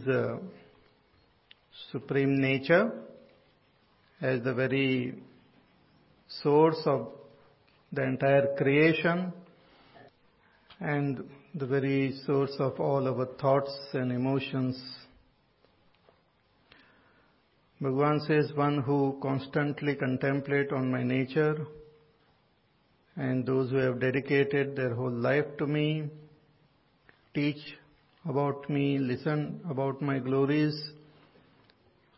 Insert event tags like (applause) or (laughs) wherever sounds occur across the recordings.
his uh, supreme nature as the very source of the entire creation and the very source of all our thoughts and emotions. Bhagwan says, one who constantly contemplate on my nature and those who have dedicated their whole life to me, teach about me, listen about my glories,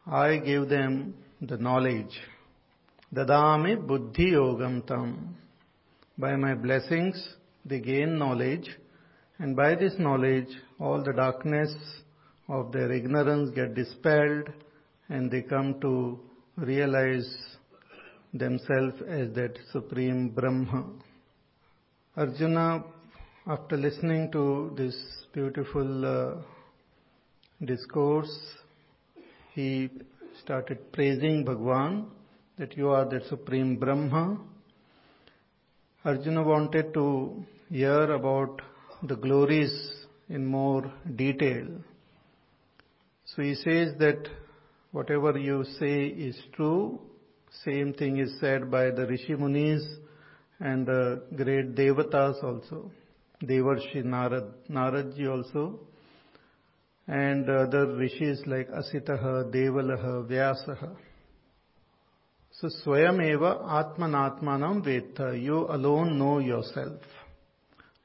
I give them the knowledge. Dadami buddhi yogam tam. By my blessings, they gain knowledge, and by this knowledge, all the darkness of their ignorance get dispelled, and they come to realize themselves as that supreme Brahma. Arjuna, after listening to this beautiful uh, discourse, he started praising Bhagwan that you are the supreme Brahma. Arjuna wanted to hear about the glories in more detail. So he says that whatever you say is true. Same thing is said by the Rishi Munis and the great Devatas also. Devarshi Narad, Naradji also. And other rishis like Asitaha, Devalaha, Vyasaha. So Swayameva Atmanatmanam Veta. You alone know yourself.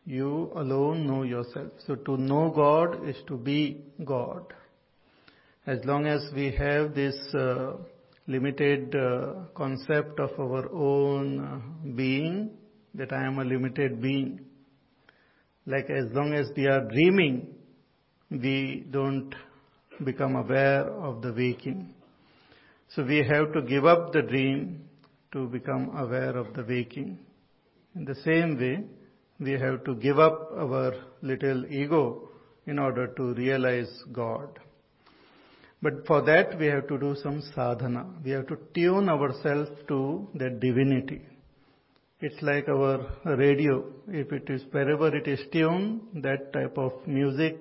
You alone know yourself. So to know God is to be God. As long as we have this uh, limited uh, concept of our own uh, being, that I am a limited being, like as long as we are dreaming, we don't become aware of the waking. So we have to give up the dream to become aware of the waking. In the same way, we have to give up our little ego in order to realize God. But for that we have to do some sadhana. We have to tune ourselves to that divinity. It's like our radio. If it is wherever it is tuned, that type of music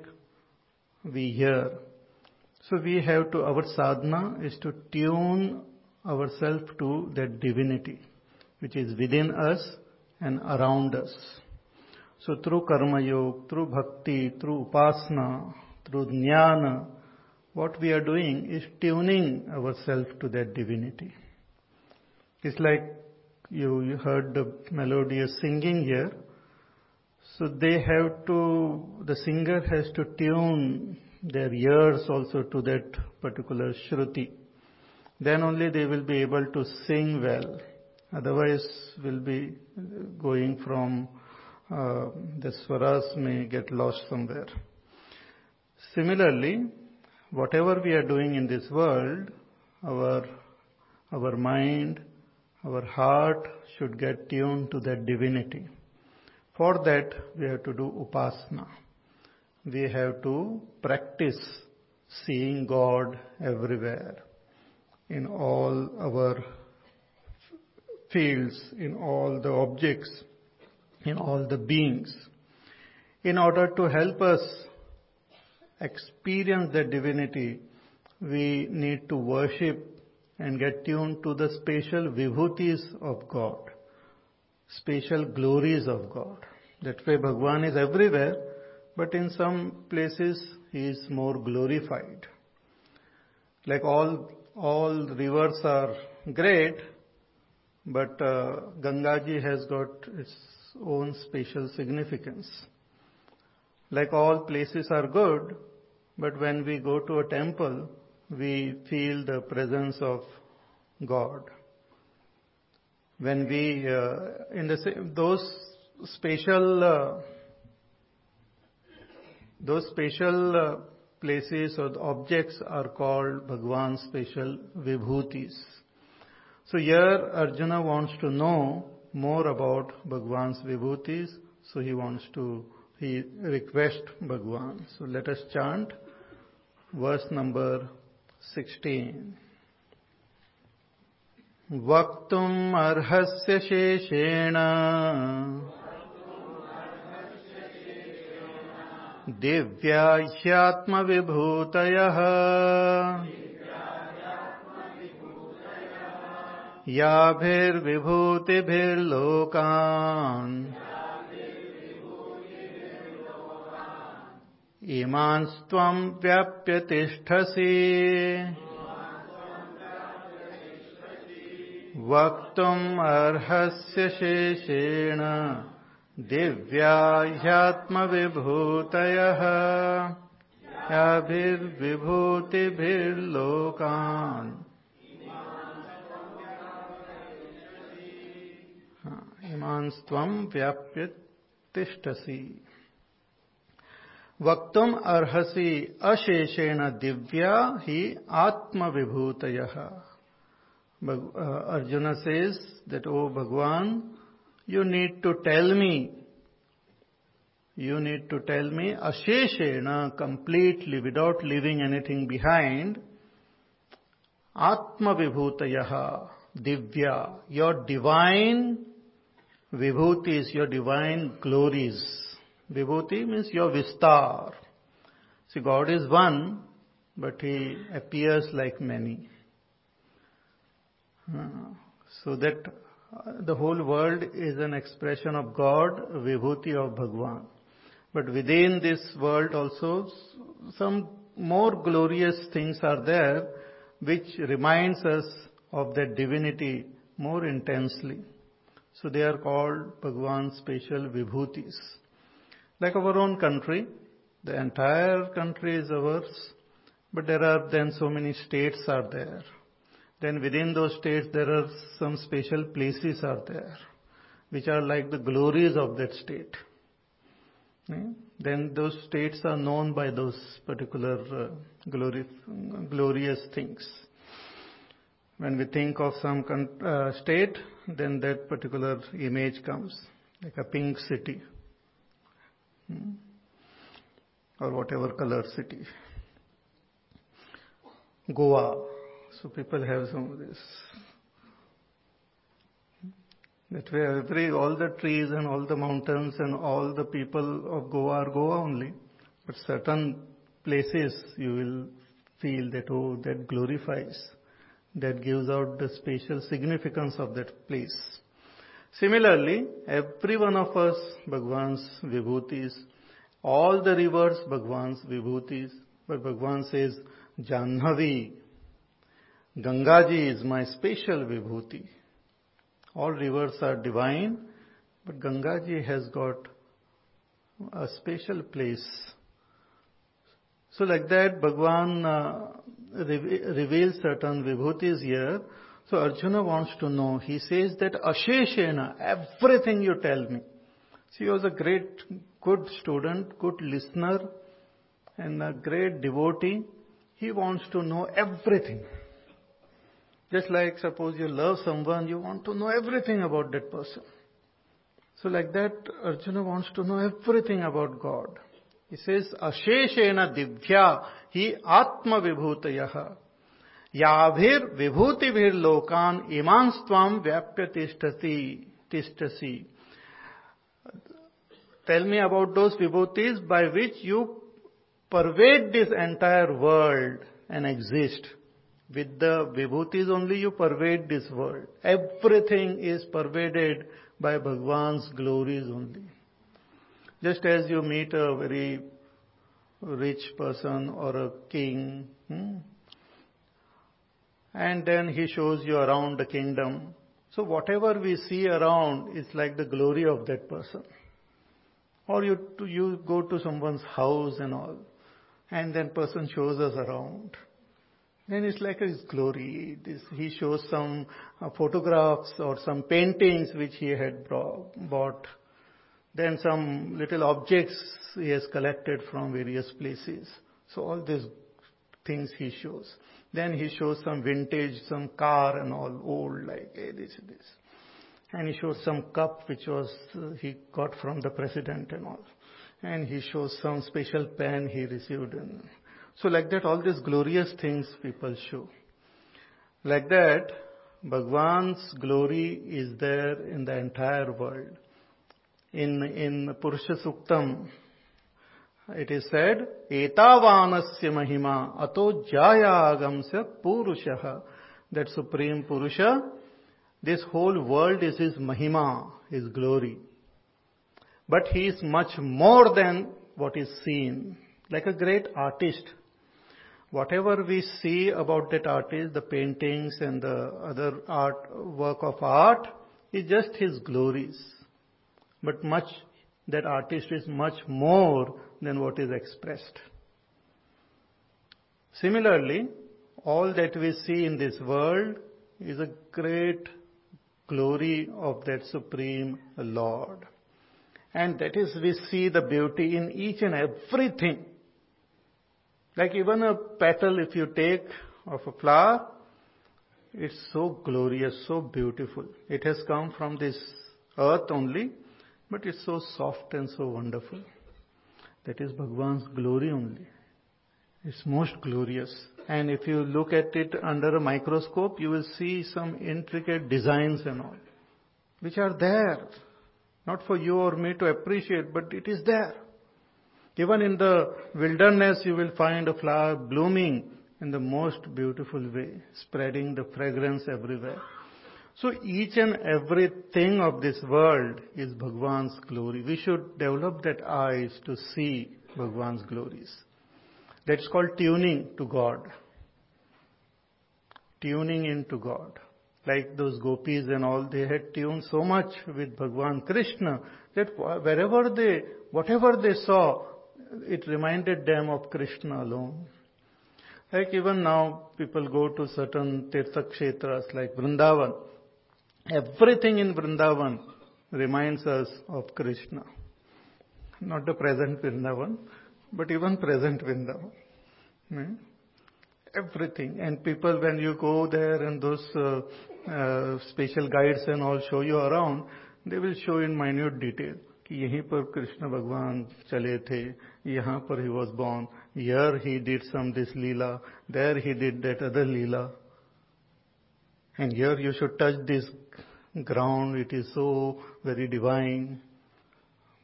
we hear. So we have to, our sadhana is to tune ourselves to that divinity, which is within us and around us. So through karma yoga, through bhakti, through upasana, through jnana, what we are doing is tuning ourselves to that divinity. It's like you, heard the melodious singing here. So they have to, the singer has to tune their ears also to that particular shruti. Then only they will be able to sing well. Otherwise, will be going from uh, the swaras may get lost somewhere. Similarly, whatever we are doing in this world, our, our mind, our heart should get tuned to that divinity. For that, we have to do upasana. We have to practice seeing God everywhere, in all our fields, in all the objects, in all the beings, in order to help us experience the divinity, we need to worship and get tuned to the special vibhutis of God, special glories of God. That way Bhagwan is everywhere, but in some places he is more glorified. Like all, all rivers are great, but uh, Gangaji has got its own special significance. Like all places are good, but when we go to a temple, we feel the presence of God. When we, uh, in the those special, uh, those special uh, places or objects are called Bhagwan's special vibhutis. So here Arjuna wants to know more about Bhagwan's vibhutis, so he wants to, he requests Bhagwan. So let us chant verse number 16. वक्तुम् अर्हस्य शेषेण दिव्या ह्यात्मविभूतयः याभिर्विभूतिभिर्लोकान् इमांस्त्वं व्याप्य तिष्ठसि वक्तुम् अर्हस्य शेषेण दिव्या ह्यात्मविभूतयः याभिर्विभूतिभिर्लोकान्। इमांस्त्वं व्याप्य तिष्ठसि वक्तुम अर्हसी अशेषेण दिव्या ही आत्म विभूत Arjun says that oh Bhagavan you need to tell me you need to tell me अशेषेण completely without leaving anything behind आत्म विभूत Divya your divine vibhuti is your divine glories Vibhuti means your vistar. See, God is one, but He appears like many. Uh, so that uh, the whole world is an expression of God, Vibhuti of Bhagwan. But within this world also, some more glorious things are there, which reminds us of that divinity more intensely. So they are called Bhagwan's special Vibhutis. Like our own country, the entire country is ours, but there are then so many states are there. Then within those states there are some special places are there, which are like the glories of that state. Hmm? Then those states are known by those particular uh, glory, glorious things. When we think of some uh, state, then that particular image comes, like a pink city Hmm? or whatever color city. Goa. So people have some of this. That way every, all the trees and all the mountains and all the people of Goa are Goa only. But certain places you will feel that, oh, that glorifies, that gives out the special significance of that place. Similarly, every one of us, Bhagwan's vibhutis, all the rivers, Bhagwan's vibhutis, but Bhagwan says, Janhavi, Gangaji is my special vibhuti. All rivers are divine, but Gangaji has got a special place. So like that, Bhagwan uh, reveals certain vibhutis here so Arjuna wants to know, he says that Asheshena, everything you tell me. So he was a great, good student, good listener, and a great devotee. He wants to know everything. Just like suppose you love someone, you want to know everything about that person. So like that, Arjuna wants to know everything about God. He says, Asheshena divya he atma vibhutayaha याभिर विभूति भीर लोकान इमान स्वाम व्याप्य तिष्ठसी tell me about those vibhutis by which you pervade this entire world and exist with the vibhutis only you pervade this world everything is pervaded by Bhagavan glories only just as you meet a very rich person or a king and then he shows you around the kingdom. So whatever we see around is like the glory of that person. Or you, you go to someone's house and all, and then person shows us around. Then it's like his glory. This, he shows some uh, photographs or some paintings which he had brought, bought. Then some little objects he has collected from various places. So all these things he shows. Then he shows some vintage, some car and all old, like hey, this, this. And he shows some cup which was uh, he got from the president and all. And he shows some special pen he received. And so like that, all these glorious things people show. Like that, Bhagwan's glory is there in the entire world. In in Purusha Suktam, it is said, Etavanasya Mahima Ato Jayagamsya Purushaha. That Supreme Purusha, this whole world is His Mahima, His glory. But He is much more than what is seen. Like a great artist. Whatever we see about that artist, the paintings and the other art, work of art, is just his glories. But much, that artist is much more than what is expressed. Similarly, all that we see in this world is a great glory of that Supreme Lord. And that is, we see the beauty in each and everything. Like even a petal, if you take of a flower, it's so glorious, so beautiful. It has come from this earth only, but it's so soft and so wonderful. That is Bhagwan's glory only. It's most glorious. And if you look at it under a microscope, you will see some intricate designs and all, which are there. Not for you or me to appreciate, but it is there. Even in the wilderness, you will find a flower blooming in the most beautiful way, spreading the fragrance everywhere. So each and everything of this world is Bhagwan's glory. We should develop that eyes to see Bhagwan's glories. That's called tuning to God. Tuning into God. Like those gopis and all, they had tuned so much with Bhagwan Krishna that wherever they, whatever they saw, it reminded them of Krishna alone. Like even now, people go to certain Tirtha like Vrindavan. Everything in Vrindavan reminds us of Krishna. Not the present Vrindavan, but even present Vrindavan. Hmm? Everything. And people, when you go there and those uh, uh, special guides and all show you around, they will show in minute detail. कि यहीं पर कृष्ण भगवान चले थे यहाँ पर he was born here he did some this lila there he did that other lila and here you should touch this ground, it is so very divine.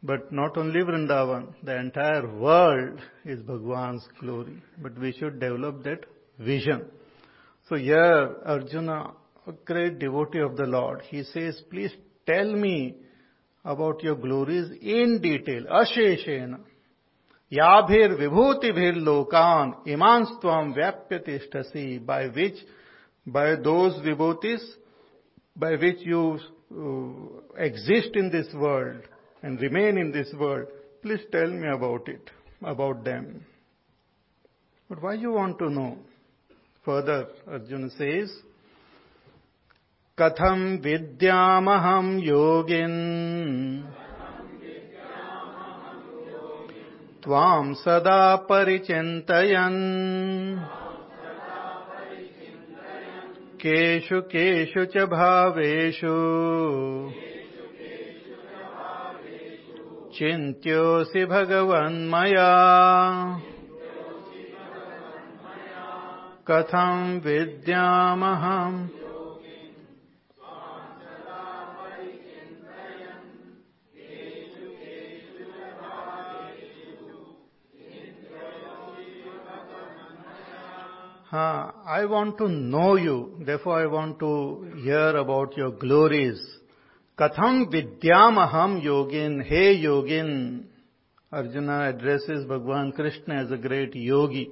But not only Vrindavan, the entire world is Bhagwan's glory. But we should develop that vision. So here Arjuna, a great devotee of the Lord, he says, please tell me about your glories in detail, asheshena. Yabhir vibhuti bhir lokan imanstvam vyapyatishtasi, by which by those vibhutis by which you uh, exist in this world and remain in this world. Please tell me about it, about them. But why you want to know? Further, Arjuna says, कथम विद्यामहम योगिन त्वां सदा परिचिन्तयन् केषु केषु च भावेषु। चिन्त्योऽसि भगवन्मया। कथं विद्यामहम् I want to know you, therefore I want to hear about your glories. Katham vidyamaham yogin, hey yogin. Arjuna addresses Bhagwan Krishna as a great yogi.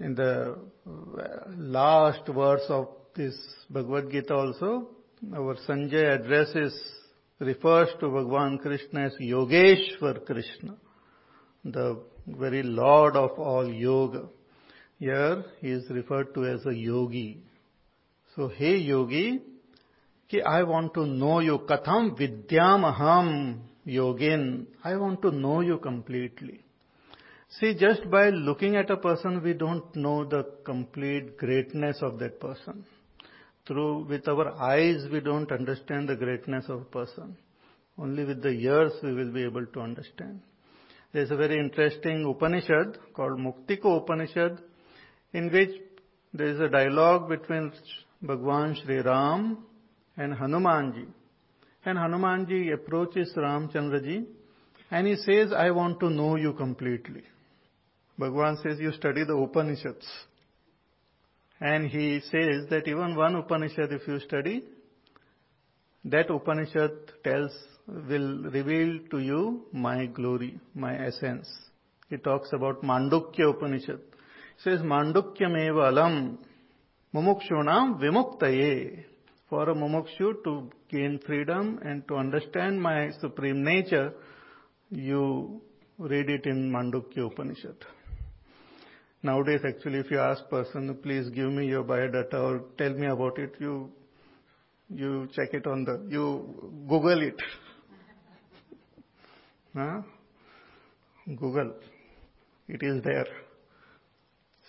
In the uh, last verse of this Bhagavad Gita also, our Sanjay addresses, refers to Bhagwan Krishna as Yogeshwar Krishna, the very Lord of all yoga. Here he is referred to as a yogi. So, hey yogi, कि I want to know you. Katham vidyamaham yogin. I want to know you completely. See, just by looking at a person, we don't know the complete greatness of that person. Through, with our eyes, we don't understand the greatness of a person. Only with the ears we will be able to understand. There's a very interesting Upanishad called Muktika Upanishad in which there is a dialogue between Bhagwan Sri Ram and Hanumanji. And Hanumanji approaches Ramchandraji And he says, I want to know you completely. Bhagavan says, you study the Upanishads. And he says that even one Upanishad if you study, that Upanishad tells, will reveal to you my glory, my essence. He talks about Mandukya Upanishad. Says, Mandukyam eva alam mumukshunam vimuktaye. For a mumukshu to gain freedom and to understand my supreme nature, you read it in Mandukya Upanishad. Nowadays, actually, if you ask person, please give me your biodata or tell me about it, you you check it on the, you Google it. (laughs) huh? Google. It is there.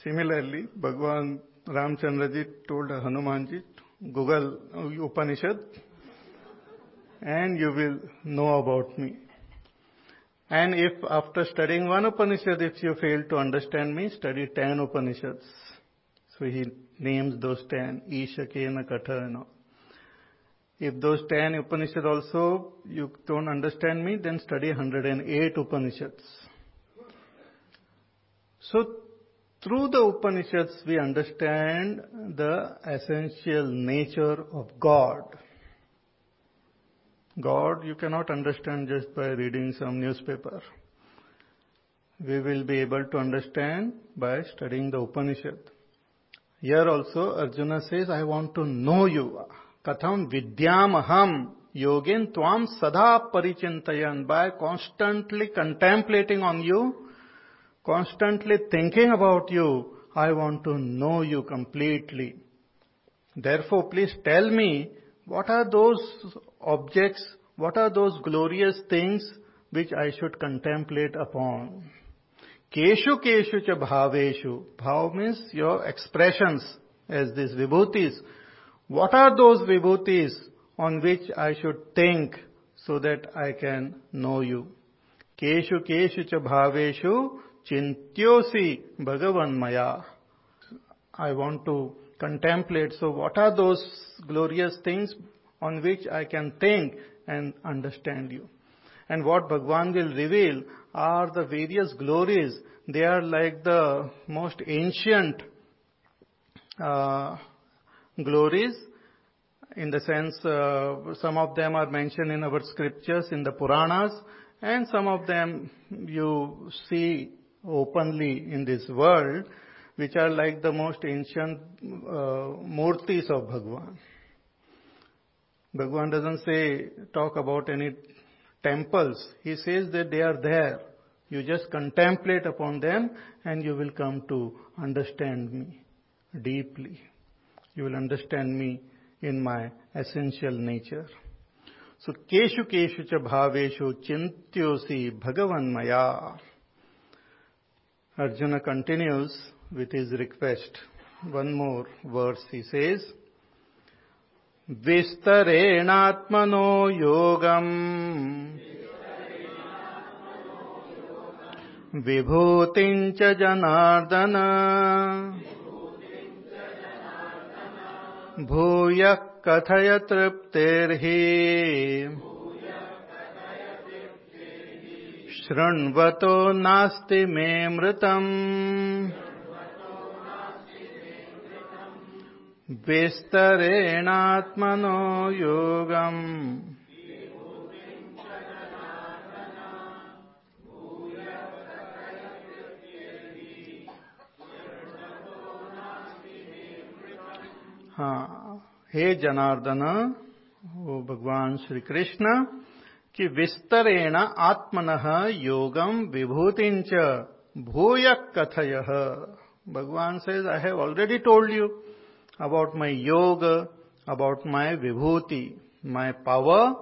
Similarly, Bhagwan Ramchandraji told Hanumanji, Google Upanishad and you will know about me. And if after studying one Upanishad, if you fail to understand me, study ten Upanishads. So he names those ten, Isha, Kena, Katha and all. If those ten Upanishads also you don't understand me, then study 108 Upanishads. So through the Upanishads we understand the essential nature of God. God you cannot understand just by reading some newspaper. We will be able to understand by studying the Upanishad. Here also Arjuna says, I want to know you. Katham vidyamaham yogin tvam sada parichintayan. By constantly contemplating on you, constantly thinking about you, I want to know you completely. Therefore, please tell me what are those objects, what are those glorious things which I should contemplate upon? Keshu keshu cha bhaveshu. Bhav means your expressions as these vibhutis. What are those vibhutis on which I should think so that I can know you? Keshu keshu cha bhaveshu chintyosi bhagavan maya. I want to contemplate. So what are those glorious things on which I can think and understand you? And what Bhagwan will reveal are the various glories. They are like the most ancient uh, glories in the sense uh, some of them are mentioned in our scriptures in the Puranas and some of them you see openly in this world which are like the most ancient uh, murtis of Bhagwan. Bhagwan doesn't say, talk about any temples. He says that they are there. You just contemplate upon them and you will come to understand me deeply. You will understand me in my essential nature. So, keshu keshu cha bhaveshu chintyosi bhagavan maya. Arjuna continues with his request. One more verse he says, विस्तरेणात्मनो योगम् विभूतिम् च जनार्दन भूयः कथय तृप्तिर्हि शृण्वतो नास्ति मे मृतम्। विस्तरेणात्मनो योगम्। हाँ हे जनार्दन वो भगवान श्री कृष्ण कि विस्तरेण आत्मन योगम विभूति भूय कथय। Bhagavan says I have already told you about my yoga about my vibhuti my power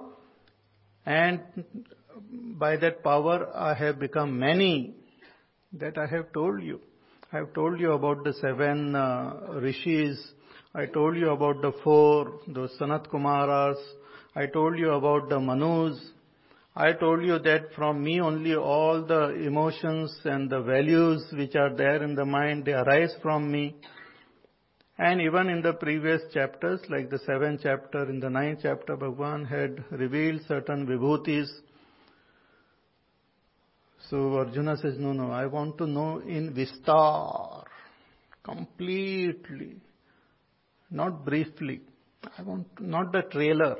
and by that power I have become many that I have told you I have told you about the seven rishis I told you about the four दो Sanat Kumar I told you about the Manus I told you that from me only all the emotions and the values which are there in the mind, they arise from me. And even in the previous chapters, like the seventh chapter, in the ninth chapter, Bhagwan had revealed certain vibhutis. So Arjuna says, no, no, I want to know in Vistar, completely, not briefly. I want not the trailer.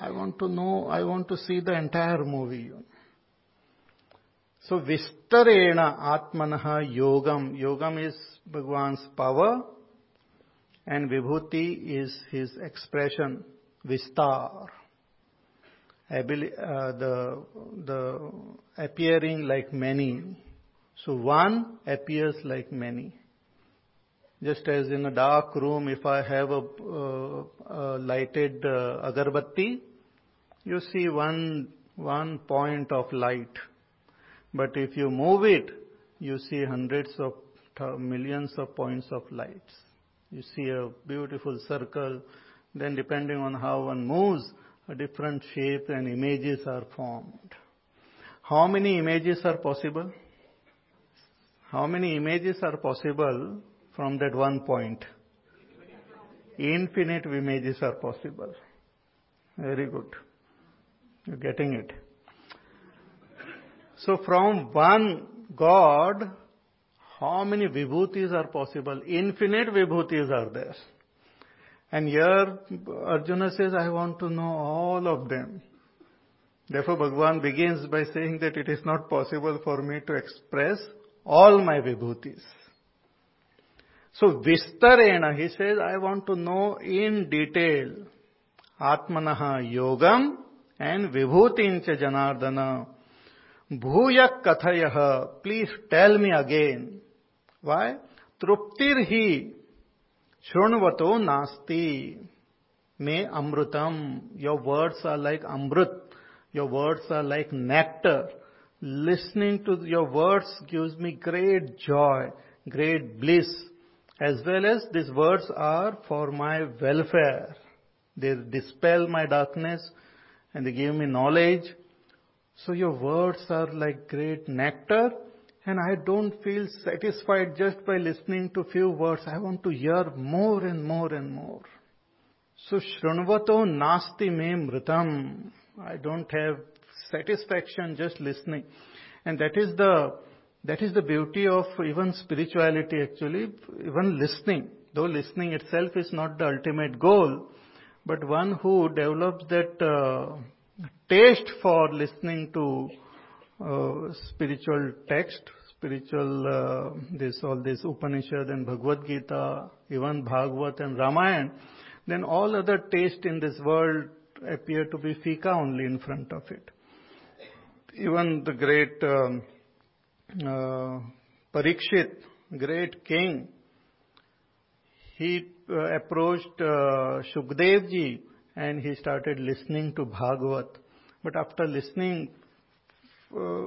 I want to know, I want to see the entire movie. So Vistarena Atmanaha Yogam. Yogam is Bhagwan's power and Vibhuti is his expression, Vistar. Uh, the, the appearing like many. So one appears like many. Just as in a dark room, if I have a, uh, a lighted uh, agarbatti, you see one, one point of light. But if you move it, you see hundreds of millions of points of lights. You see a beautiful circle. Then depending on how one moves, a different shape and images are formed. How many images are possible? How many images are possible from that one point? Infinite images are possible. Very good. You're getting it. So from one God, how many vibhutis are possible? Infinite vibhutis are there. And here Arjuna says, I want to know all of them. Therefore Bhagavan begins by saying that it is not possible for me to express all my vibhutis. So Vistarena, he says, I want to know in detail Atmanaha Yogam and विभूतिंच जनार्दन भूय कथय please tell me again why तृप्तिर ही शुण्वतो नास्ती मे अमृतम your words are like amrit your words are like nectar listening to your words gives me great joy great bliss as well as this words are for my welfare they dispel my darkness and they gave me knowledge. So your words are like great nectar and I don't feel satisfied just by listening to few words. I want to hear more and more and more. So Shrunvato Nasti Me Mritam. I don't have satisfaction just listening. And that is the, that is the beauty of even spirituality actually, even listening. Though listening itself is not the ultimate goal, but one who develops that uh, taste for listening to uh, spiritual text, spiritual, uh, this, all this Upanishad and Bhagavad Gita, even Bhagavat and Ramayana, then all other taste in this world appear to be fika only in front of it. Even the great um, uh, Parikshit, great king, he approached uh, Shukdev ji and he started listening to Bhagavat. But after listening uh,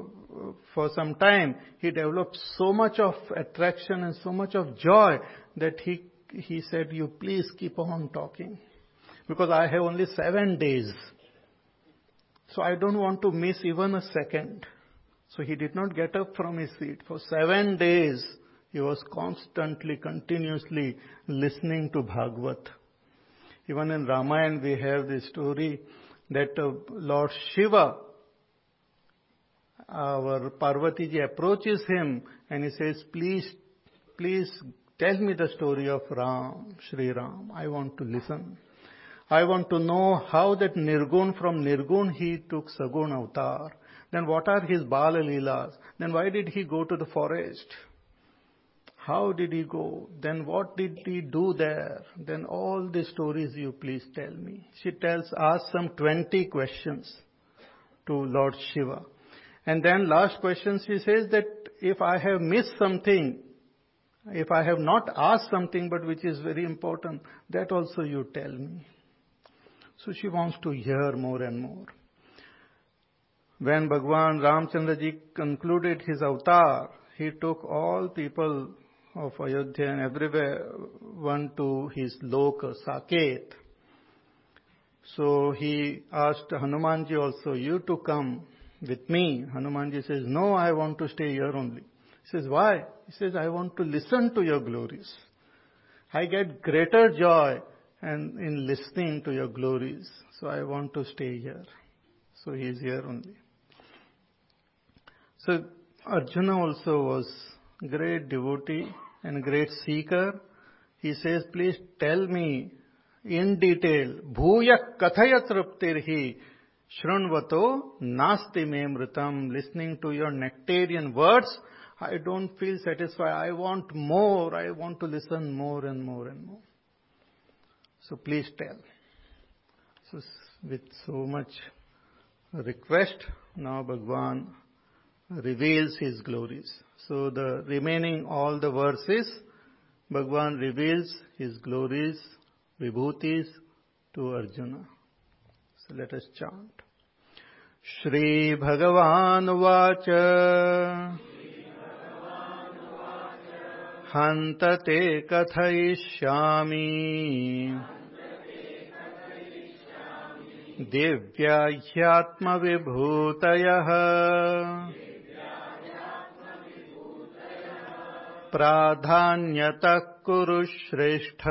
for some time, he developed so much of attraction and so much of joy that he, he said, you please keep on talking. Because I have only seven days. So I don't want to miss even a second. So he did not get up from his seat. For seven days, he was constantly, continuously listening to Bhagavat. Even in Ramayana, we have the story that uh, Lord Shiva, our Parvati ji approaches him and he says, please, please tell me the story of Ram, Sri Ram. I want to listen. I want to know how that Nirgun from Nirgun he took Sagun avatar. Then what are his Bala Leelas? Then why did he go to the forest? How did he go? Then what did he do there? Then all the stories you please tell me. She tells, ask some 20 questions to Lord Shiva. And then last question she says that if I have missed something, if I have not asked something but which is very important, that also you tell me. So she wants to hear more and more. When Bhagwan Ramchandra ji concluded his avatar, he took all people of Ayodhya and everywhere one to his loka, Saket. So he asked Hanumanji also, you to come with me. Hanumanji says, no, I want to stay here only. He says, why? He says, I want to listen to your glories. I get greater joy and in listening to your glories. So I want to stay here. So he is here only. So Arjuna also was great devotee and great seeker. He says, please tell me in detail, bhuya kathaya truptirhi shrunvato nasti me mritam. Listening to your nectarian words, I don't feel satisfied. I want more. I want to listen more and more and more. So please tell. So with so much request, now Bhagwan reveals his glories. So the remaining all the verses, Bhagwan reveals his glories, vibhutis to Arjuna. So let us chant. Shri श्रीभगवानुवाच हन्त ते कथयिष्यामि दिव्या ह्यात्मविभूतयः प्राधान्यतः कुरु श्रेष्ठ।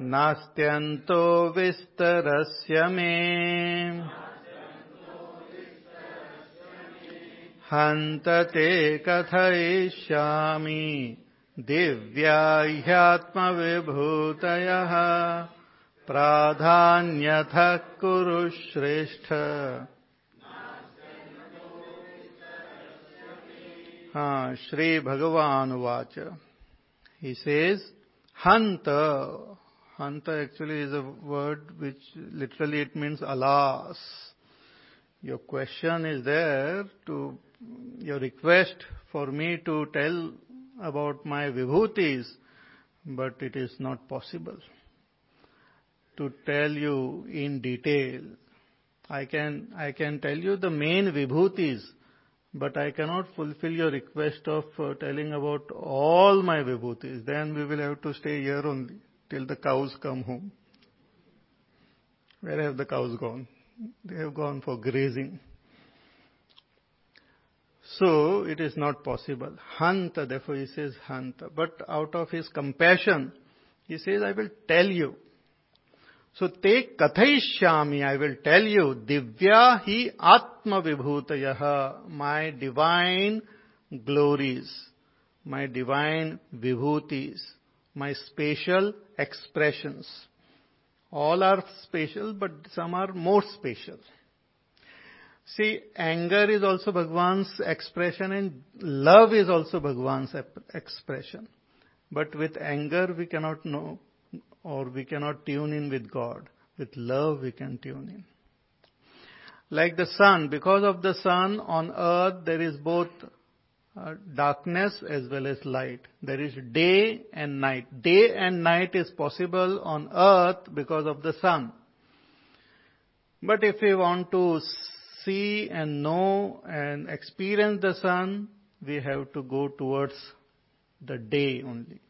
नास्त्यन्तो विस्तरस्य मे। हन्त ते कथयिष्यामि दिव्या ह्यात्मविभूतयः प्राधान्यतः कुरु श्रेष्ठ Shri Bhagavan Vacha. He says, Hanta. Hanta actually is a word which literally it means alas. Your question is there to, your request for me to tell about my vibhutis, but it is not possible to tell you in detail. I can, I can tell you the main vibhutis but I cannot fulfill your request of uh, telling about all my vibhutis. Then we will have to stay here only till the cows come home. Where have the cows gone? They have gone for grazing. So it is not possible. Hanta, therefore he says Hanta. But out of his compassion, he says, I will tell you. So te kathayishyami, I will tell you, divya hi atma vibhutayaha, my divine glories, my divine vibhutis, my spatial expressions. All are spatial, but some are more spatial. See, anger is also Bhagwan's expression and love is also Bhagwan's expression. But with anger we cannot know or we cannot tune in with God. With love we can tune in. Like the sun, because of the sun on earth there is both uh, darkness as well as light. There is day and night. Day and night is possible on earth because of the sun. But if we want to see and know and experience the sun, we have to go towards the day only.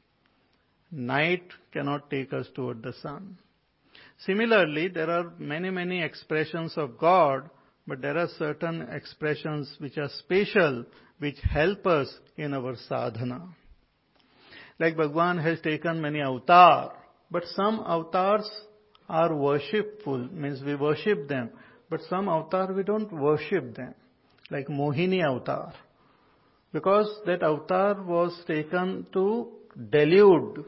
Night cannot take us toward the sun. Similarly, there are many, many expressions of God, but there are certain expressions which are special, which help us in our sadhana. Like Bhagwan has taken many avatar, but some avatars are worshipful, means we worship them, but some avatar we don't worship them, like Mohini avatar. Because that avatar was taken to delude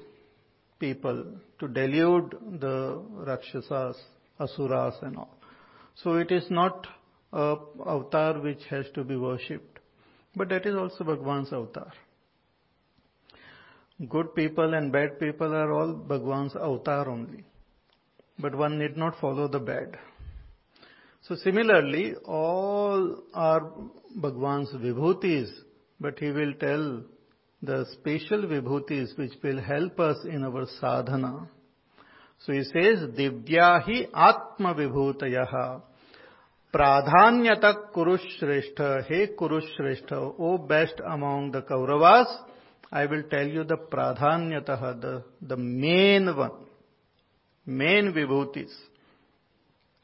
people to delude the Rakshasas, Asuras and all. So it is not a avatar which has to be worshipped. But that is also Bhagwan's avatar. Good people and bad people are all Bhagwan's avatar only. But one need not follow the bad. So similarly, all are Bhagwan's vibhutis, but he will tell the special vibhutis which will help us in our sadhana. So he says, Divyahi Atma Vibhutayaha Pradhanyata Kurushreshta, Hey Kurushreshta, O best among the Kauravas, I will tell you the Pradhanyataha, the, the main one, main vibhutis.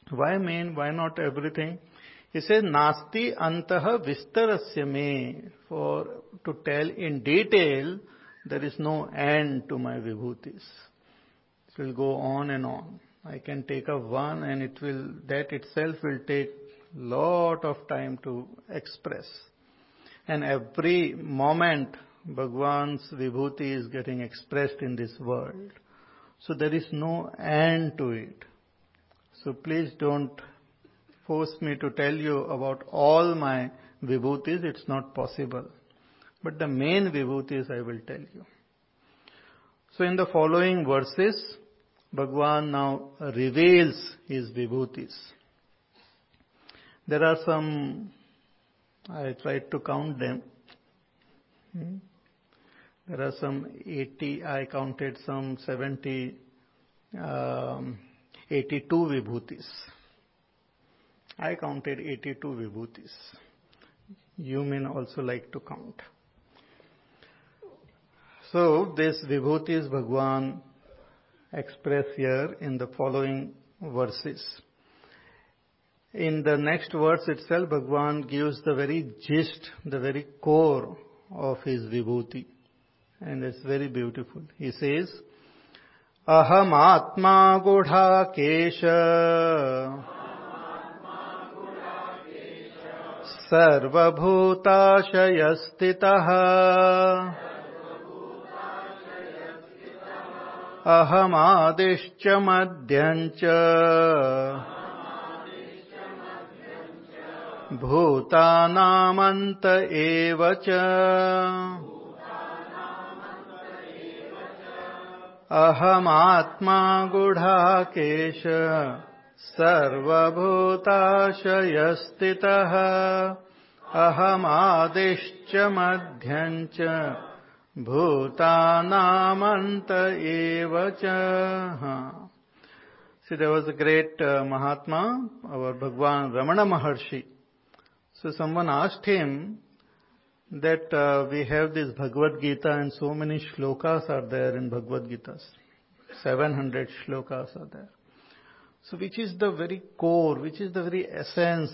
Why main? Why not everything? He says, Nasti antaha vistarasya. For to tell in detail, there is no end to my vibhutis. It will go on and on. I can take up one and it will, that itself will take lot of time to express. And every moment Bhagwan's vibhuti is getting expressed in this world. So there is no end to it. So please don't force me to tell you about all my vibhutis. It's not possible. But the main vibhutis I will tell you. So in the following verses, Bhagwan now reveals his vibhutis. There are some, I tried to count them. Hmm? There are some 80, I counted some 70, um, 82 vibhutis. I counted 82 vibhutis. You may also like to count. So this vibhutis Bhagwan express here in the following verses. In the next verse itself, Bhagwan gives the very gist, the very core of his vibhuti. And it's very beautiful. He says, Aham Atma सर्वभूताशयस्थितः। अहमादिश्च मध्यम् च। भूतानामन्त एव च। अहमात्मा गुढाकेश। सर्वभूताशय स्थितः अहमादिश्च मध्यञ्च, भूतानामन्त एव a great Mahatma our Bhagavan Raman Maharshi so someone asked him that we have this Bhagavad Gita and so many shlokas are there in Bhagavad Gita 700 shlokas are there So which is the very core, which is the very essence,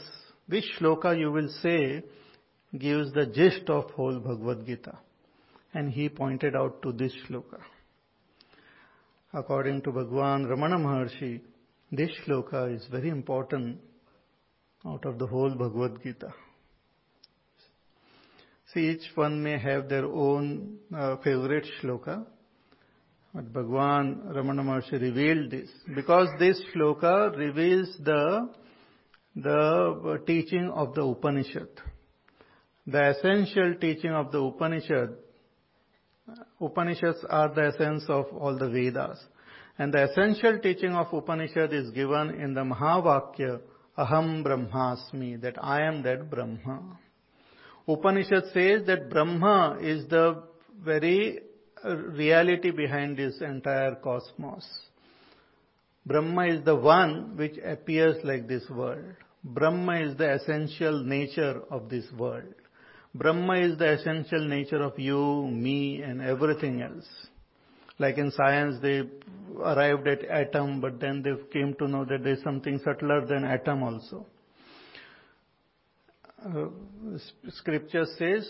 which shloka you will say gives the gist of whole Bhagavad Gita? And he pointed out to this shloka. According to Bhagwan Ramana Maharshi, this shloka is very important out of the whole Bhagavad Gita. See, each one may have their own uh, favorite shloka, but Bhagwan Ramana Maharshi revealed this because this shloka reveals the the teaching of the Upanishad. The essential teaching of the Upanishad. Upanishads are the essence of all the Vedas. And the essential teaching of Upanishad is given in the Mahavakya, Aham Brahmasmi, that I am that Brahma. Upanishad says that Brahma is the very reality behind this entire cosmos. Brahma is the one which appears like this world. Brahma is the essential nature of this world. Brahma is the essential nature of you, me, and everything else. Like in science, they arrived at atom, but then they came to know that there is something subtler than atom also. Uh, scripture says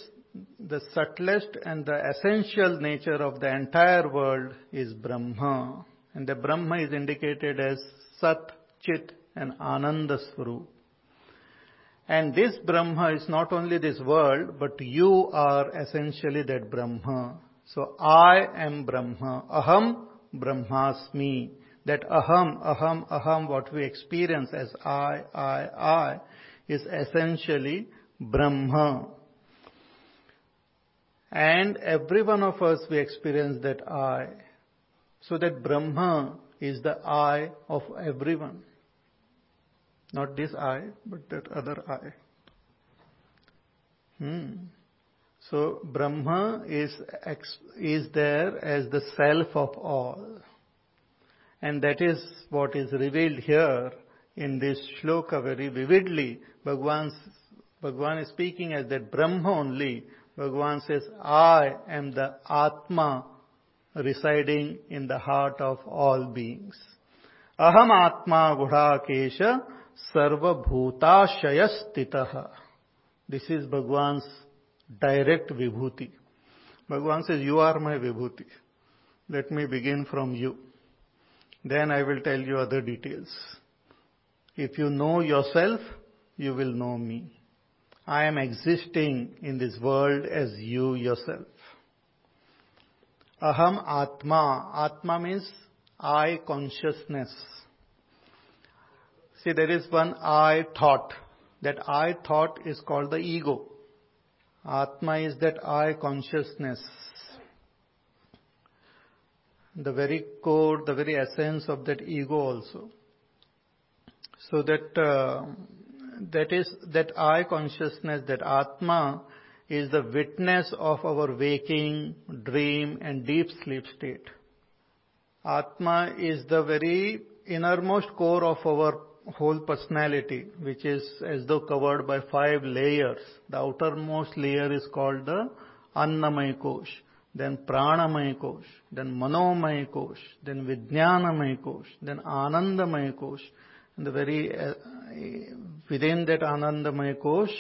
the subtlest and the essential nature of the entire world is Brahma. And the Brahma is indicated as Sat, Chit and Ananda Swarup. And this Brahma is not only this world, but you are essentially that Brahma. So I am Brahma. Aham Brahmasmi. That aham, aham, aham, what we experience as I, I, I, is essentially Brahma. And every one of us, we experience that I. So that Brahma is the I of everyone. Not this I, but that other I. Hmm. So Brahma is, is there as the self of all. And that is what is revealed here in this shloka very vividly. Bhagwan, Bhagwan is speaking as that Brahma only, Bhagavan says, I am the Atma residing in the heart of all beings. Aham Atma Gudhakesha Sarva Bhutashayastitaha. This is Bhagwan's direct vibhuti. Bhagavan says, You are my vibhuti. Let me begin from you. Then I will tell you other details. If you know yourself, you will know me. I am existing in this world as you yourself. Aham Atma. Atma means I consciousness. See, there is one I thought. That I thought is called the ego. Atma is that I consciousness. The very core, the very essence of that ego also. So that uh, that is that I consciousness, that Atma is the witness of our waking, dream and deep sleep state. Atma is the very innermost core of our whole personality, which is as though covered by five layers. The outermost layer is called the Annamay Kosh, then Pranamay Kosh, then Manomay Kosh, then Vijnanamay Kosh, then Anandamay Kosh, and the very uh, within that Anandamaya Kosh,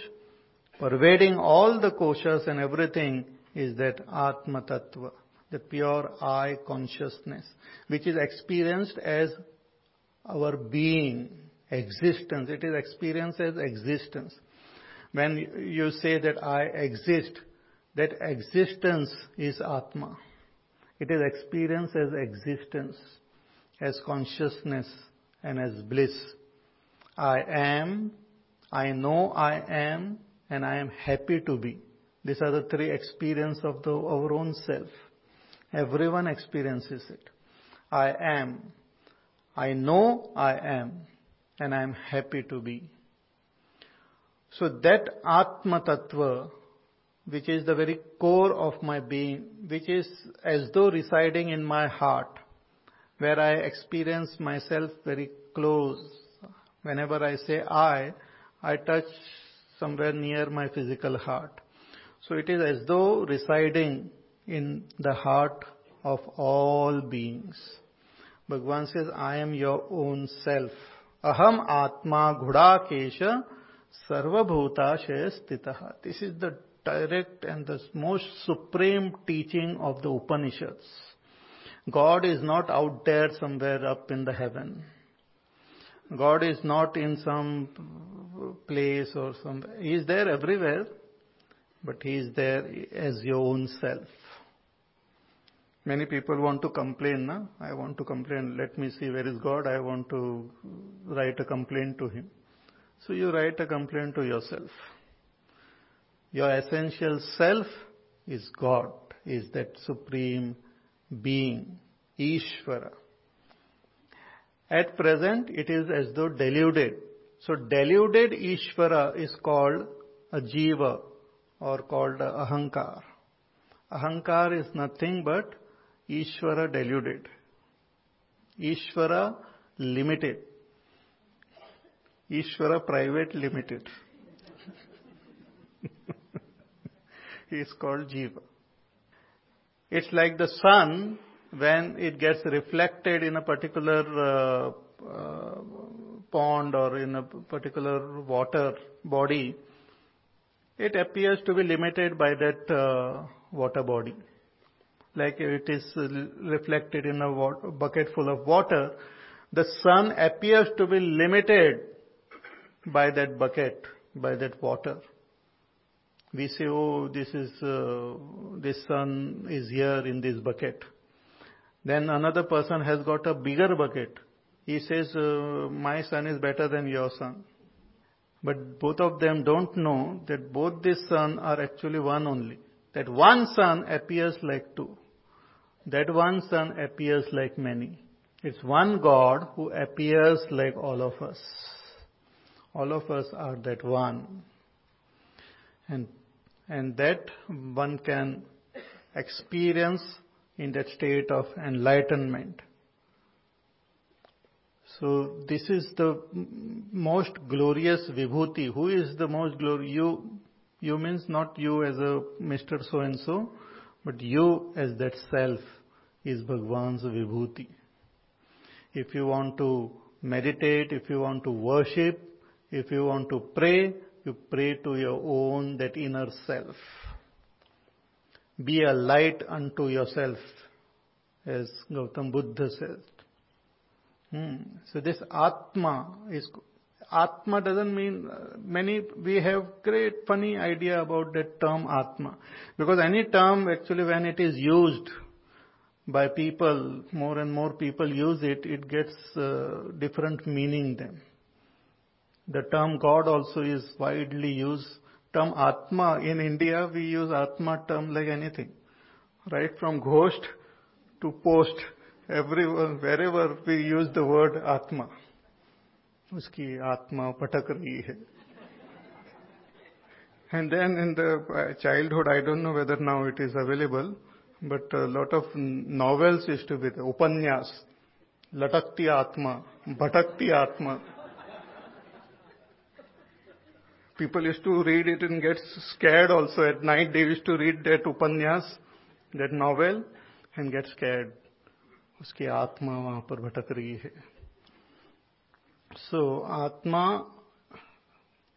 pervading all the koshas and everything is that Atma Tattva, the pure I consciousness, which is experienced as our being, existence. It is experienced as existence. When you say that I exist, that existence is Atma. It is experienced as existence, as consciousness, and as bliss. I am, I know I am, and I am happy to be. These are the three experiences of the, our own self. Everyone experiences it. I am. I know I am, and I am happy to be. So that Atma Tattva, which is the very core of my being, which is as though residing in my heart, where I experience myself very close. Whenever I say I, I touch somewhere near my physical heart. So it is as though residing in the heart of all beings. Bhagavan says, I am your own self. Aham Atma Ghudakesha Sarvabhutashaya Stitaha. This is the direct and the most supreme teaching of the Upanishads. God is not out there somewhere up in the heaven. God is not in some place or some, He is there everywhere, but He is there as your own self. Many people want to complain, na? I want to complain, let me see where is God, I want to write a complaint to Him. So you write a complaint to yourself. Your essential self is God, is that supreme being, Ishvara. At present, it is as though deluded. So deluded Ishvara is called a Jiva or called Ahankar. Ahankar is nothing but Ishvara deluded. Ishvara limited. Ishvara private limited. (laughs) he is called Jiva. It's like the sun when it gets reflected in a particular uh, uh, pond or in a particular water body, it appears to be limited by that uh, water body. Like it is reflected in a bucket full of water, the sun appears to be limited by that bucket, by that water we say, oh, this is, this sun is here in this bucket. Then another person has got a bigger bucket. He says, uh, my son is better than your son. But both of them don't know that both these sun are actually one only. That one sun appears like two. That one sun appears like many. It's one God who appears like all of us. All of us are that one. And and that one can experience in that state of enlightenment. So this is the most glorious vibhuti. Who is the most glorious? You, you means not you as a Mr. So and so, but you as that self is Bhagwan's vibhuti. If you want to meditate, if you want to worship, if you want to pray, you pray to your own, that inner self. Be a light unto yourself, as Gautam Buddha says. Hmm. So this Atma is, Atma doesn't mean, uh, many, we have great funny idea about that term Atma. Because any term actually when it is used by people, more and more people use it, it gets uh, different meaning then. The term God also is widely used. Term Atma, in India we use Atma term like anything. Right from ghost to post, everywhere, wherever we use the word Atma. उसकी आत्मा भटक रही है and then in the childhood, I don't know whether now it is available, but a lot of novels used to be the upanyas, latakti atma, bhatakti atma. People used to read it and get scared also at night. They used to read that upanyas, that novel, and get scared. उसकी आत्मा वहां पर भटक रही है so Atma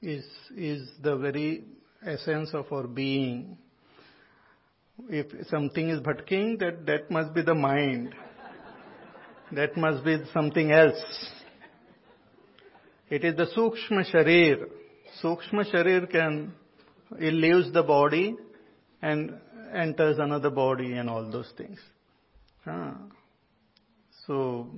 is, is the very essence of our being. If something is bhatking, that, that must be the mind. That must be something else. It is the Sukshma Sharir. Sukshma Sharir can, it leaves the body and enters another body and all those things. So,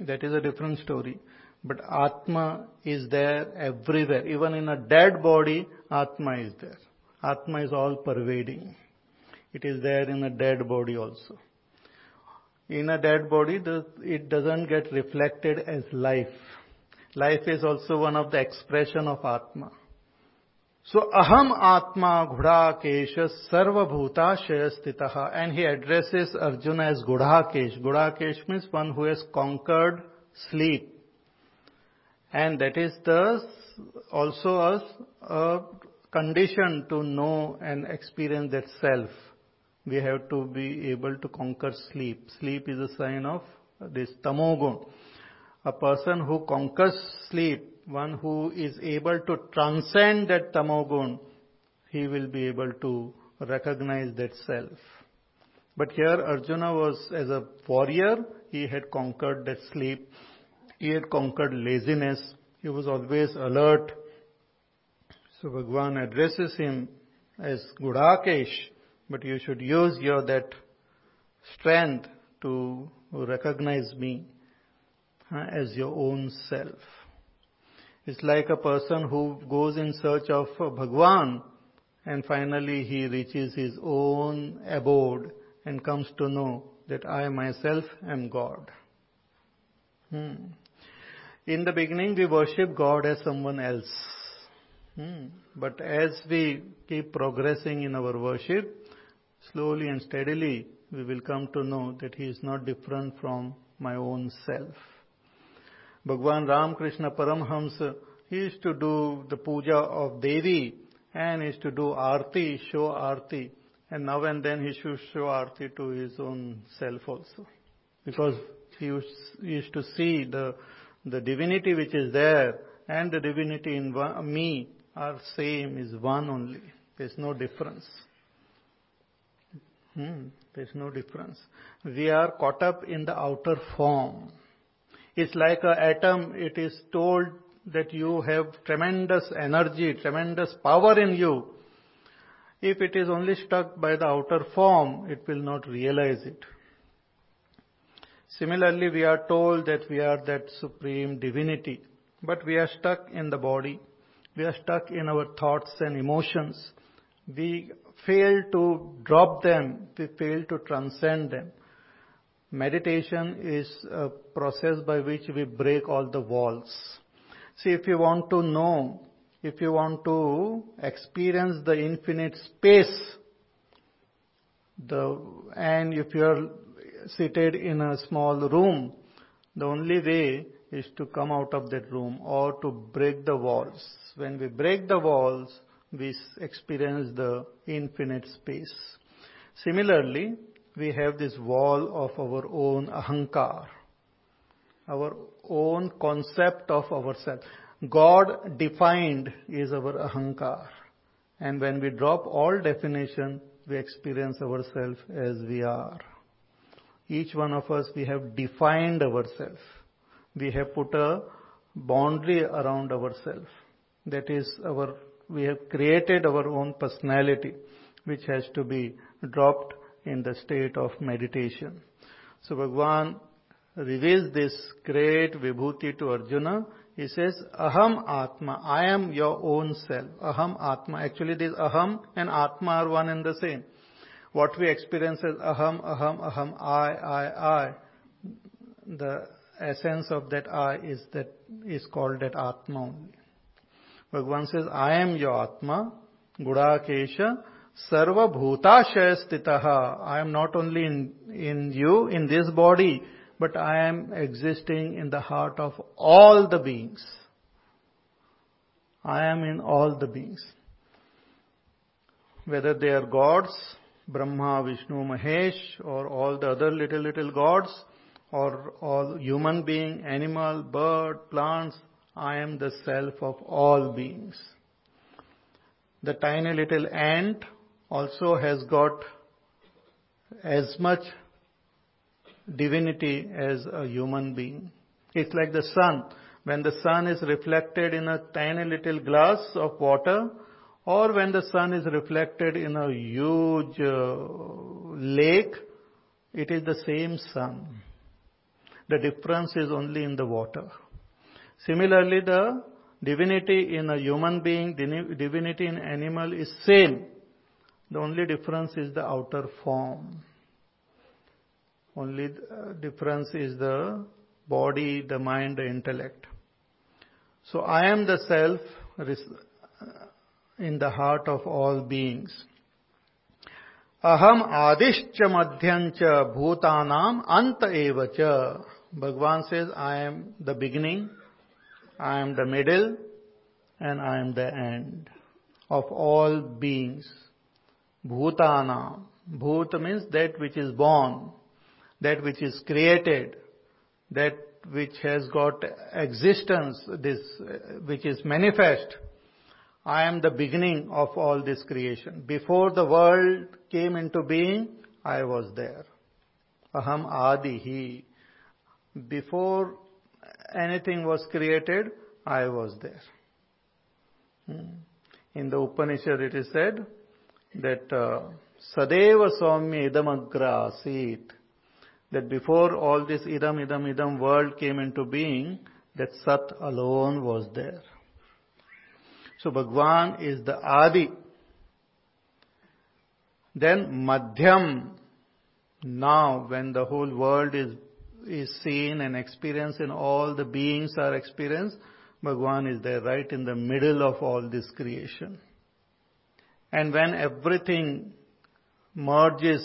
that is a different story. But Atma is there everywhere. Even in a dead body, Atma is there. Atma is all pervading. It is there in a dead body also. In a dead body, it doesn't get reflected as life. Life is also one of the expression of Atma. So aham atma gudhakesh sarvabhutashaya stitaha and he addresses Arjuna as Gudhakesh. Gudhakesh means one who has conquered sleep. And that is thus also a, a condition to know and experience that self. We have to be able to conquer sleep. Sleep is a sign of this tamogun. A person who conquers sleep, one who is able to transcend that tamogun, he will be able to recognize that self. But here Arjuna was as a warrior, he had conquered that sleep he had conquered laziness. He was always alert. So Bhagwan addresses him as Gudakesh, but you should use your that strength to recognize me as your own self. It's like a person who goes in search of Bhagwan and finally he reaches his own abode and comes to know that I myself am God. Hmm. In the beginning, we worship God as someone else. Hmm. But as we keep progressing in our worship, slowly and steadily, we will come to know that He is not different from my own self. Bhagwan Ram Krishna Paramhamsa, he used to do the puja of Devi and used to do arti, show arti. And now and then he should show arti to his own self also. Because he used, to see the the divinity which is there and the divinity in me are same, is one only. There's no difference. Hmm, there's no difference. We are caught up in the outer form. It's like an atom, it is told that you have tremendous energy, tremendous power in you. If it is only stuck by the outer form, it will not realize it. Similarly, we are told that we are that supreme divinity, but we are stuck in the body. We are stuck in our thoughts and emotions. We fail to drop them. We fail to transcend them. Meditation is a process by which we break all the walls. See, if you want to know, if you want to experience the infinite space, the, and if you are seated in a small room, the only way is to come out of that room or to break the walls. When we break the walls, we experience the infinite space. Similarly, we have this wall of our own ahankar, our own concept of ourselves. God defined is our ahankar. And when we drop all definition, we experience ourselves as we are. Each one of us, we have defined ourselves. We have put a, boundary around ourselves. That is our, we have created our own personality, which has to be dropped in the state of meditation. So Bhagwan reveals this great vibhuti to Arjuna. He says, Aham Atma, I am your own self. Aham Atma. Actually, this Aham and Atma are one and the same. What we experience as Aham, Aham, Aham, I, I, I. The essence of that I is that is called that Atma only. Bhagavan says, I am your Atma, Gudakesha, Sarva Bhutashaya Stitaha. I am not only in, in you, in this body, but I am existing in the heart of all the beings. I am in all the beings. Whether they are gods, Brahma, Vishnu, Mahesh, or all the other little, little gods, or all human being, animal, bird, plants, I am the self of all beings. The tiny little ant also has got as much divinity as a human being. It's like the sun. When the sun is reflected in a tiny little glass of water, or when the sun is reflected in a huge uh, lake, it is the same sun. The difference is only in the water. Similarly, the divinity in a human being, divinity in animal is same. The only difference is the outer form. Only uh, difference is the body, the mind, the intellect. So I am the self uh, in the heart of all beings. Aham adishcha madhyancha bhutanam anta evacha. Bhagwan says, I am the beginning, I am the middle, and I am the end of all beings. Bhutana. Bhut means that which is born that which is created, that which has got existence, this which is manifest. I am the beginning of all this creation. Before the world came into being, I was there. Aham Adihi. Before anything was created, I was there. Hmm. In the Upanishad it is said that uh, Sadeva Somya Idamagra Asit that before all this idam, idam, idam world came into being, that Sat alone was there. So Bhagwan is the Adi. Then Madhyam, now when the whole world is, is seen and experienced and all the beings are experienced, Bhagwan is there right in the middle of all this creation. And when everything merges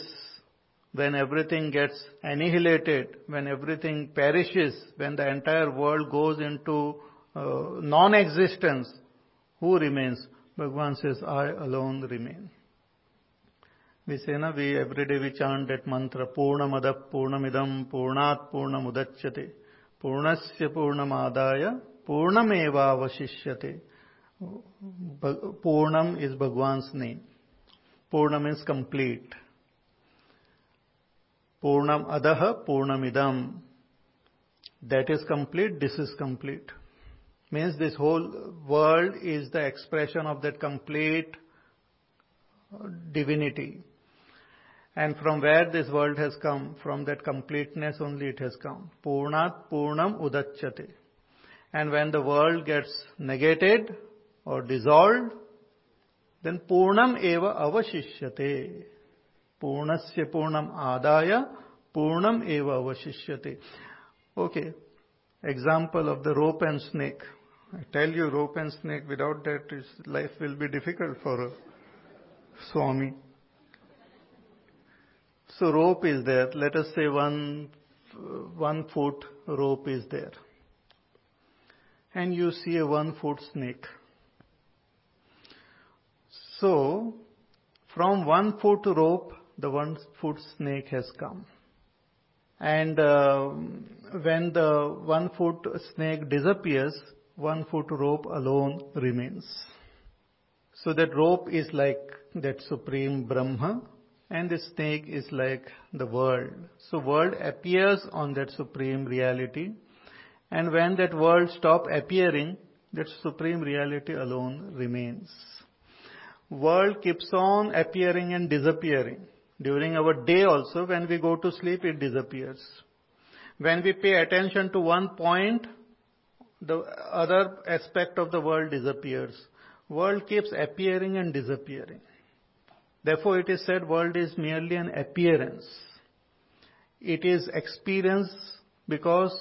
when everything gets annihilated, when everything perishes, when the entire world goes into uh, non-existence, who remains? Bhagwan says, I alone remain. We say, na, we every day we chant that mantra, Purnamada Purnamidam Purnat Purnamudachyate Purnasya Purnamadaya Purnameva Vashishyate. Purnam is Bhagwan's name. Purnam means complete. Purnam adaha purnamidam. That is complete, this is complete. Means this whole world is the expression of that complete uh, divinity. And from where this world has come, from that completeness only it has come. Purnat Purnam Udachyate. And when the world gets negated or dissolved, then Purnam eva avashishyate. Purnasya Purnam adaya, Purnam eva avashishyate. Okay, example of the rope and snake. I tell you, rope and snake, without that, his life will be difficult for a Swami. So rope is there. Let us say one, one foot rope is there. And you see a one foot snake so from one foot rope the one foot snake has come. And uh, when the one foot snake disappears, one foot rope alone remains. So that rope is like that supreme Brahma and the snake is like the world. So world appears on that supreme reality And when that world stop appearing, that supreme reality alone remains. World keeps on appearing and disappearing. During our day also, when we go to sleep, it disappears. When we pay attention to one point, the other aspect of the world disappears. World keeps appearing and disappearing. Therefore, it is said world is merely an appearance. It is experience because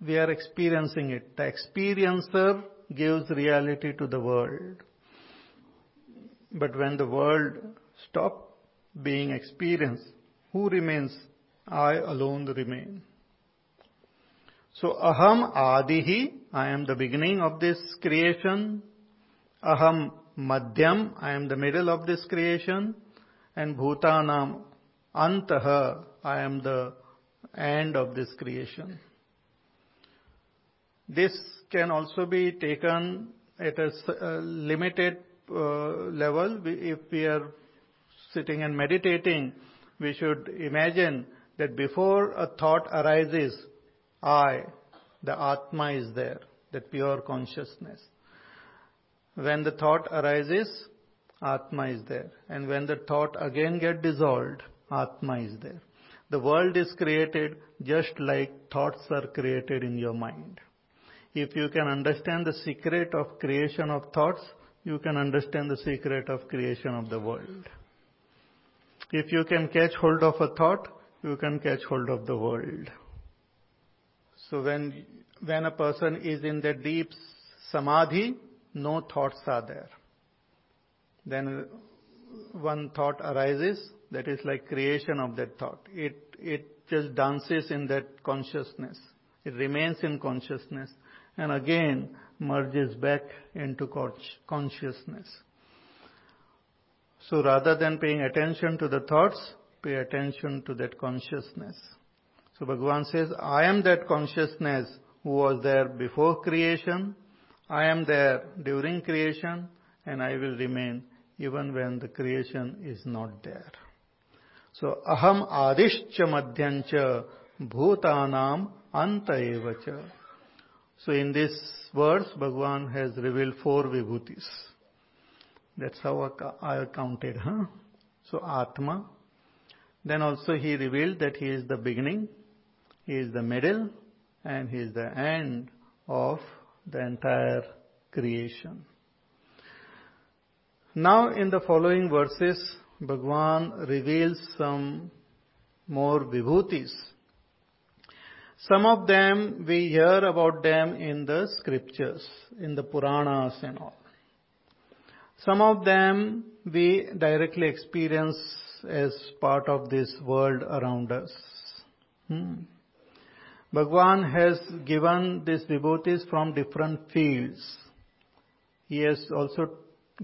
we are experiencing it. The experiencer gives reality to the world. But when the world stops being experienced, who remains? I alone remain. So aham adihi, I am the beginning of this creation. Aham madhyam, I am the middle of this creation. And bhutanam antaha, I am the end of this creation. This can also be taken at a limited uh, Uh, level. If we are sitting and meditating, we should imagine that before a thought arises, I, the Atma is there, that pure consciousness. When the thought arises, Atma is there. And when the thought again get dissolved, Atma is there. The world is created just like thoughts are created in your mind. If you can understand the secret of creation of thoughts, you can understand the secret of creation of the world. If you can catch hold of a thought, you can catch hold of the world. So when, when a person is in the deep samadhi, no thoughts are there. Then one thought arises, that is like creation of that thought. It, it just dances in that consciousness. It remains in consciousness and again merges back into consciousness. So rather than paying attention to the thoughts, pay attention to that consciousness. So Bhagavan says, I am that consciousness who was there before creation, I am there during creation, and I will remain even when the creation is not there. So aham adishcha madhyancha bhutanam anta evacha. So in this verse, Bhagavan has revealed four vibhutis. That's how I counted, huh? So Atma. Then also he revealed that he is the beginning, he is the middle, and he is the end of the entire creation. Now in the following verses, Bhagavan reveals some more vibhutis some of them we hear about them in the scriptures, in the Puranas and all. Some of them we directly experience as part of this world around us. Hmm. Bhagwan has given these vibhutis from different fields. He has also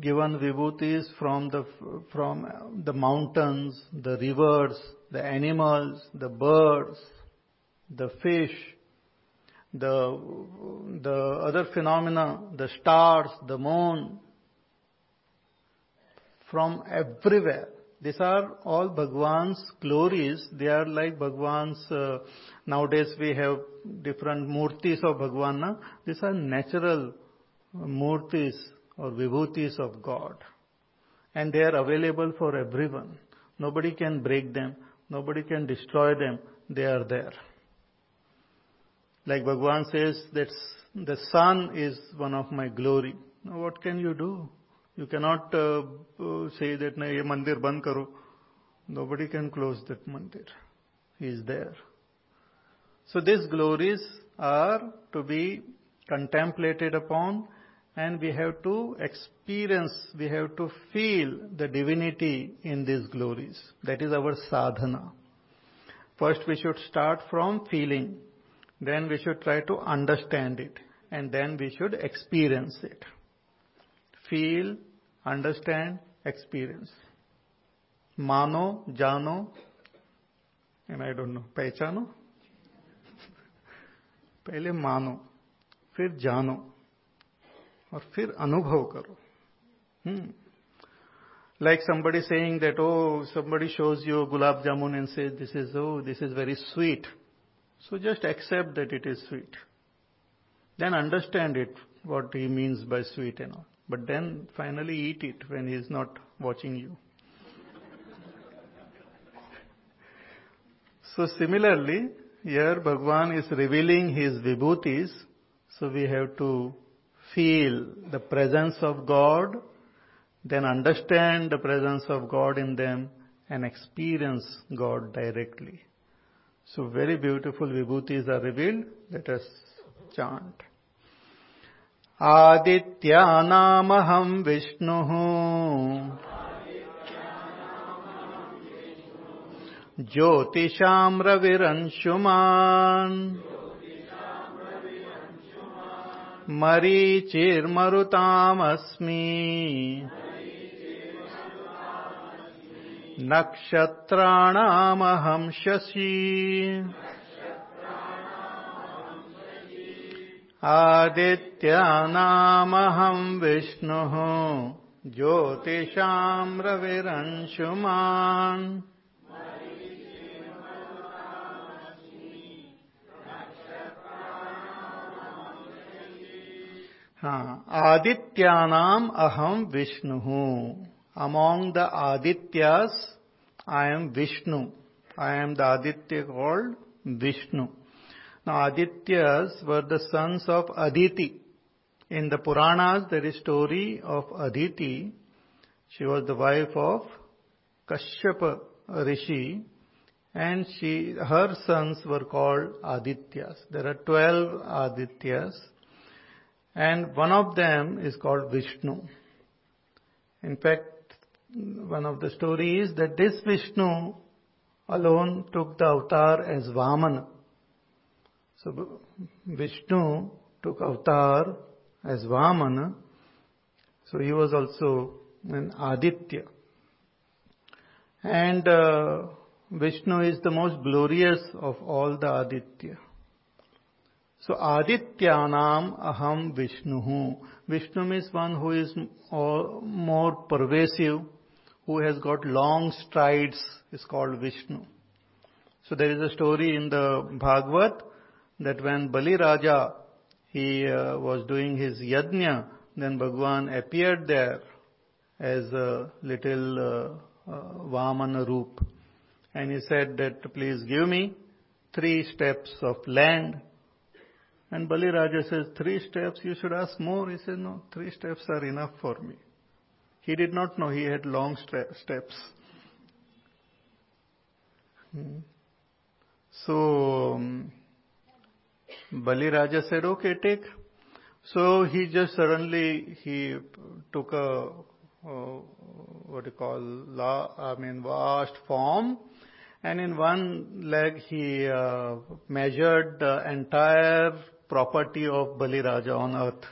given vibhutis from the, from the mountains, the rivers, the animals, the birds, the fish, the, the other phenomena, the stars, the moon, from everywhere. These are all Bhagwan's glories. They are like Bhagwan's, uh, nowadays we have different murtis of Bhagwan. These are natural murtis or vibhutis of God. And they are available for everyone. Nobody can break them. Nobody can destroy them. They are there. Like Bhagwan says that the sun is one of my glory. Now what can you do? You cannot uh, uh say that na ye mandir band karo. Nobody can close that mandir. He is there. So these glories are to be contemplated upon and we have to experience, we have to feel the divinity in these glories. That is our sadhana. First we should start from feeling then we should try to understand it and then we should experience it. Feel, understand, experience. Mano, jano, and I don't know, पहचानो पहले मानो फिर जानो और फिर अनुभव करो hmm. like somebody saying that oh somebody shows you gulab jamun and says this is oh this is very sweet so just accept that it is sweet. then understand it, what he means by sweet and all. But then finally eat it when he is not watching you. (laughs) so similarly, here Bhagwan is revealing his vibhutis, so we have to feel the presence of God, then understand the presence of God in them and experience God directly. So very beautiful vibhutis are revealed. Let us chant. आदित्यानामहं विष्णुः ज्योतिषां रविरंशुमान् मरीचिर्मरुतामस्मि नक्षत्राणामहं शशी। आदित्यानामहं विष्णुः ज्योतिषां रविरंशुमान्। हाँ आदित्यानाम अहम Vishnu. Among the Adityas, I am Vishnu. I am the Aditya called Vishnu. Now Adityas were the sons of Aditi. In the Puranas there is story of Aditi. She was the wife of Kashyapa Rishi and she, her sons were called Adityas. There are 12 Adityas and one of them is called Vishnu. In fact, one of the stories that this Vishnu alone took the avatar as Vamana. So Vishnu took avatar as Vamana. So he was also an Aditya. And uh, Vishnu is the most glorious of all the Aditya. So Adityanam Aham Vishnu. Vishnu means one who is more pervasive, who has got long strides, is called Vishnu. So there is a story in the Bhagavat that when Bali Raja, he uh, was doing his yajna, then Bhagwan appeared there as a little uh, uh, Vamana Roop. And he said that please give me three steps of land and Bali Raja says, three steps, you should ask more. He says, no, three steps are enough for me. He did not know he had long steps. Hmm. So, um, Bali Raja said, okay, take. So he just suddenly, he took a, uh, what do you call, la, I mean, vast form and in one leg he uh, measured the entire property of Bali Raja on earth.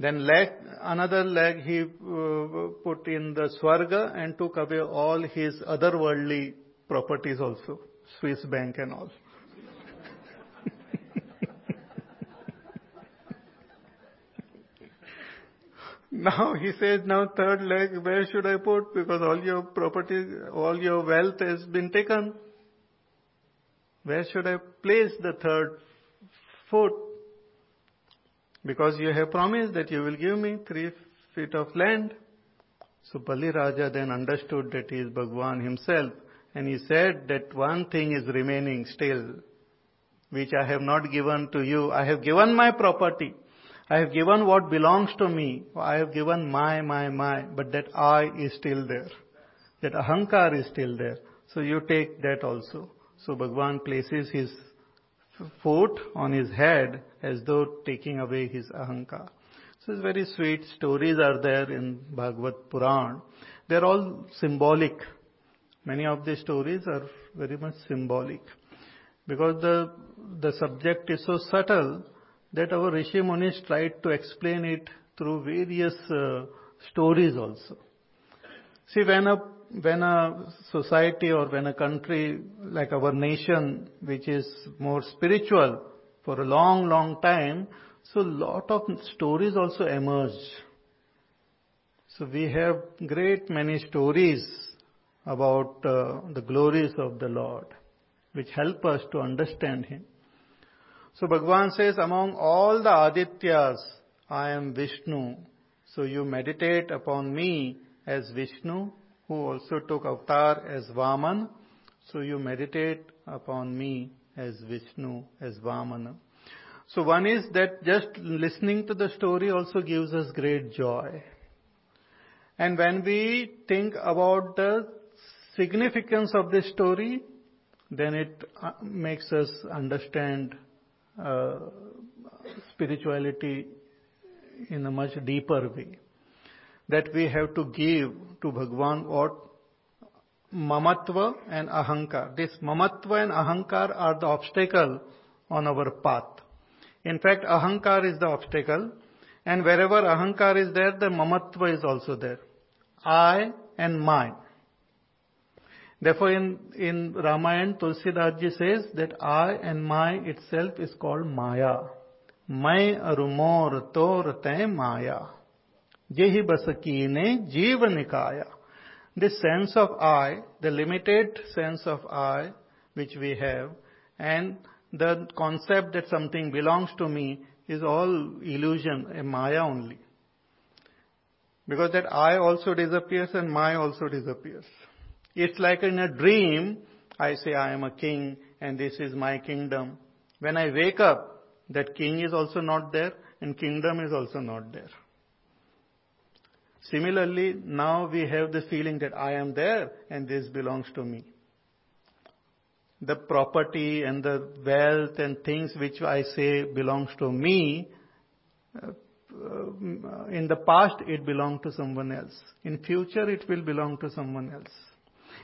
Then leg, another leg he uh, put in the Swarga and took away all his otherworldly properties also, Swiss bank and all. (laughs) now he says, now third leg, where should I put? Because all your property, all your wealth has been taken. Where should I place the third foot because you have promised that you will give me three feet of land. So Bali Raja then understood that he is Bhagwan himself and he said that one thing is remaining still which I have not given to you. I have given my property. I have given what belongs to me. I have given my, my, my, but that I is still there. That ahankar is still there. So you take that also. So Bhagwan places his foot on his head as though taking away his ahankar. So it's very sweet stories are there in Bhagavat Puran. They're all symbolic. Many of the stories are very much symbolic. Because the, the subject is so subtle that our Rishi Munis tried to explain it through various uh, stories also. See, when a when a society or when a country like our nation, which is more spiritual for a long, long time, so lot of stories also emerge. So we have great many stories about uh, the glories of the Lord, which help us to understand Him. So Bhagwan says, among all the Adityas, I am Vishnu. So you meditate upon me as Vishnu, who also took avatar as Vaman. So you meditate upon me as Vishnu, as Vamana. So one is that just listening to the story also gives us great joy. And when we think about the significance of this story, then it uh, makes us understand uh, spirituality in a much deeper way. That we have to give to Bhagwan what mamatva and ahankar. This mamatva and ahankar are the obstacle on our path. In fact, ahankar is the obstacle, and wherever ahankar is there, the mamatva is also there. I and mine. Therefore, in, in Ramayana, Tulsidas ji says that I and my itself is called Maya. मैं अरुमोर तोर तय माया जेहि बस कीने जीव निकाया this sense of I, the limited sense of I which we have, and the concept that something belongs to me is all illusion, a maya only. Because that I also disappears and my also disappears. It's like in a dream, I say I am a king and this is my kingdom. When I wake up, that king is also not there and kingdom is also not there. Similarly, now we have the feeling that I am there and this belongs to me. The property and the wealth and things which I say belongs to me, uh, uh, in the past it belonged to someone else. In future it will belong to someone else.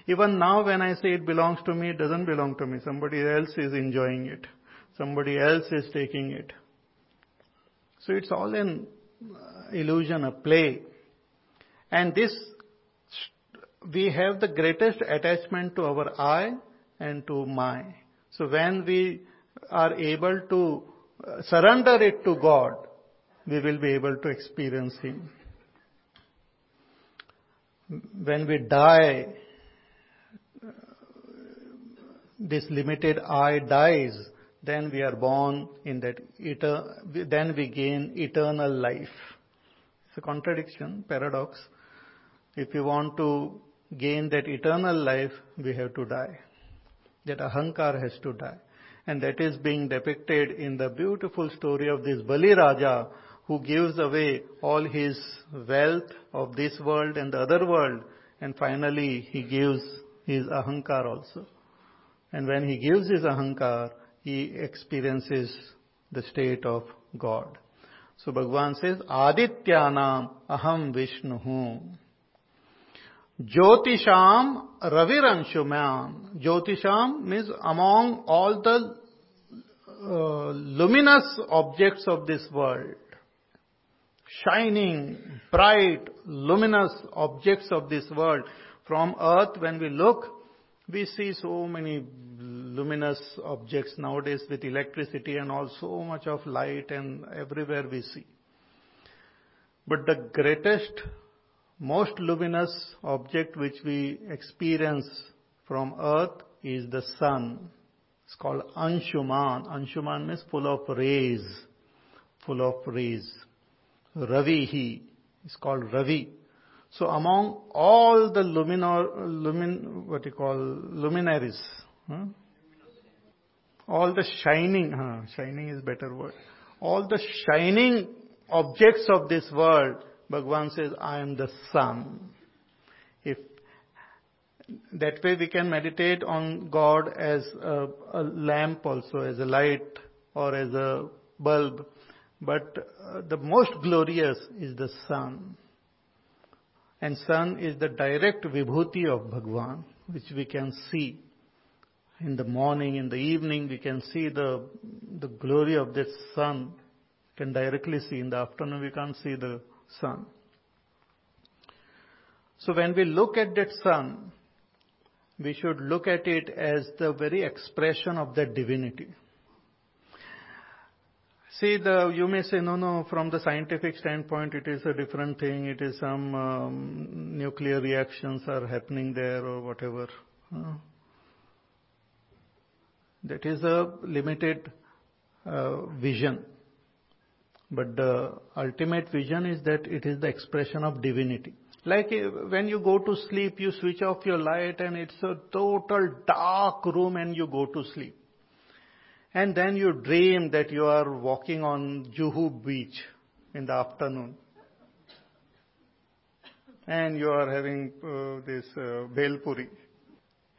Even now when I say it belongs to me, it doesn't belong to me. Somebody else is enjoying it. Somebody else is taking it. So it's all an illusion, a play. And this, we have the greatest attachment to our I and to my. So when we are able to uh, surrender it to God, we will be able to experience Him. When we die, uh, this limited I dies, then we are born in that, etern- then we gain eternal life. It's a contradiction, paradox. If we want to gain that eternal life, we have to die. That ahankar has to die. And that is being depicted in the beautiful story of this Bali Raja who gives away all his wealth of this world and the other world and finally he gives his ahankar also. And when he gives his ahankar, he experiences the state of God. So Bhagwan says, Adityanam aham Vishnu. Jyotisham Raviranshuman. Jyotisham means among all the uh, luminous objects of this world, shining, bright, luminous objects of this world. From earth, when we look, we see so many luminous objects nowadays with electricity and all, so much of light and everywhere we see. But the greatest most luminous object which we experience from earth is the sun. It's called Anshuman. Anshuman means full of rays. Full of rays. Ravihi is called Ravi. So among all the luminor, lumin, what you call, luminaries, huh? all the shining, huh, shining is better word, all the shining objects of this world Bhagwan says, I am the sun. If that way we can meditate on God as a, a lamp also, as a light or as a bulb. But uh, the most glorious is the sun. And sun is the direct vibhuti of Bhagwan, which we can see. In the morning, in the evening, we can see the, the glory of this sun. We can directly see. In the afternoon, we can't see the sun. So when we look at that sun, we should look at it as the very expression of that divinity. See, the, you may say, no, no, from the scientific standpoint, it is a different thing. It is some um, nuclear reactions are happening there or whatever. That is a limited uh, vision. But the ultimate vision is that it is the expression of divinity. Like uh, when you go to sleep, you switch off your light and it's a total dark room and you go to sleep. And then you dream that you are walking on Juhu beach in the afternoon. And you are having uh, this uh, bhel puri.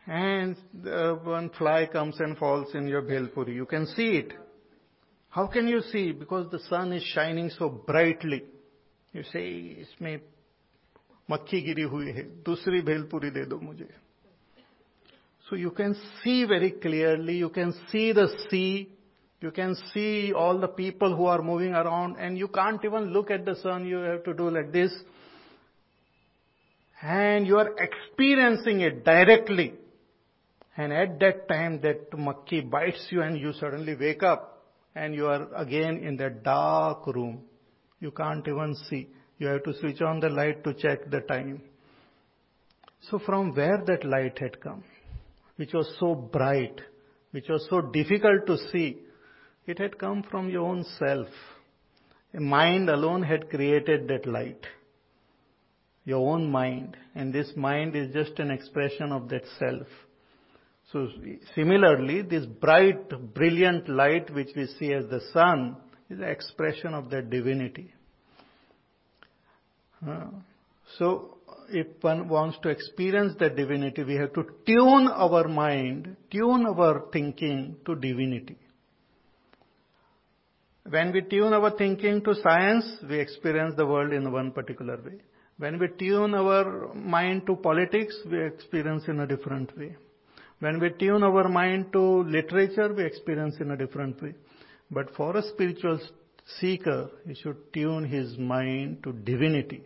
And uh, one fly comes and falls in your bhel puri. You can see it. How can you see? Because the sun is shining so brightly. You say, इसमें मक्खी गिरी हुई है दूसरी भेलपुरी दे दो मुझे so you can see very clearly you can see the sea you can see all the people who are moving around and you can't even look at the sun you have to do like this and you are experiencing it directly and at that time that makki bites you and you suddenly wake up and you are again in that dark room. You can't even see. You have to switch on the light to check the time. So from where that light had come, which was so bright, which was so difficult to see, it had come from your own self. A mind alone had created that light. Your own mind. And this mind is just an expression of that self. So similarly, this bright, brilliant light which we see as the sun is an expression of that divinity. So if one wants to experience that divinity, we have to tune our mind, tune our thinking to divinity. When we tune our thinking to science, we experience the world in one particular way. When we tune our mind to politics, we experience in a different way. When we tune our mind to literature, we experience in a different way. But for a spiritual seeker, he should tune his mind to divinity.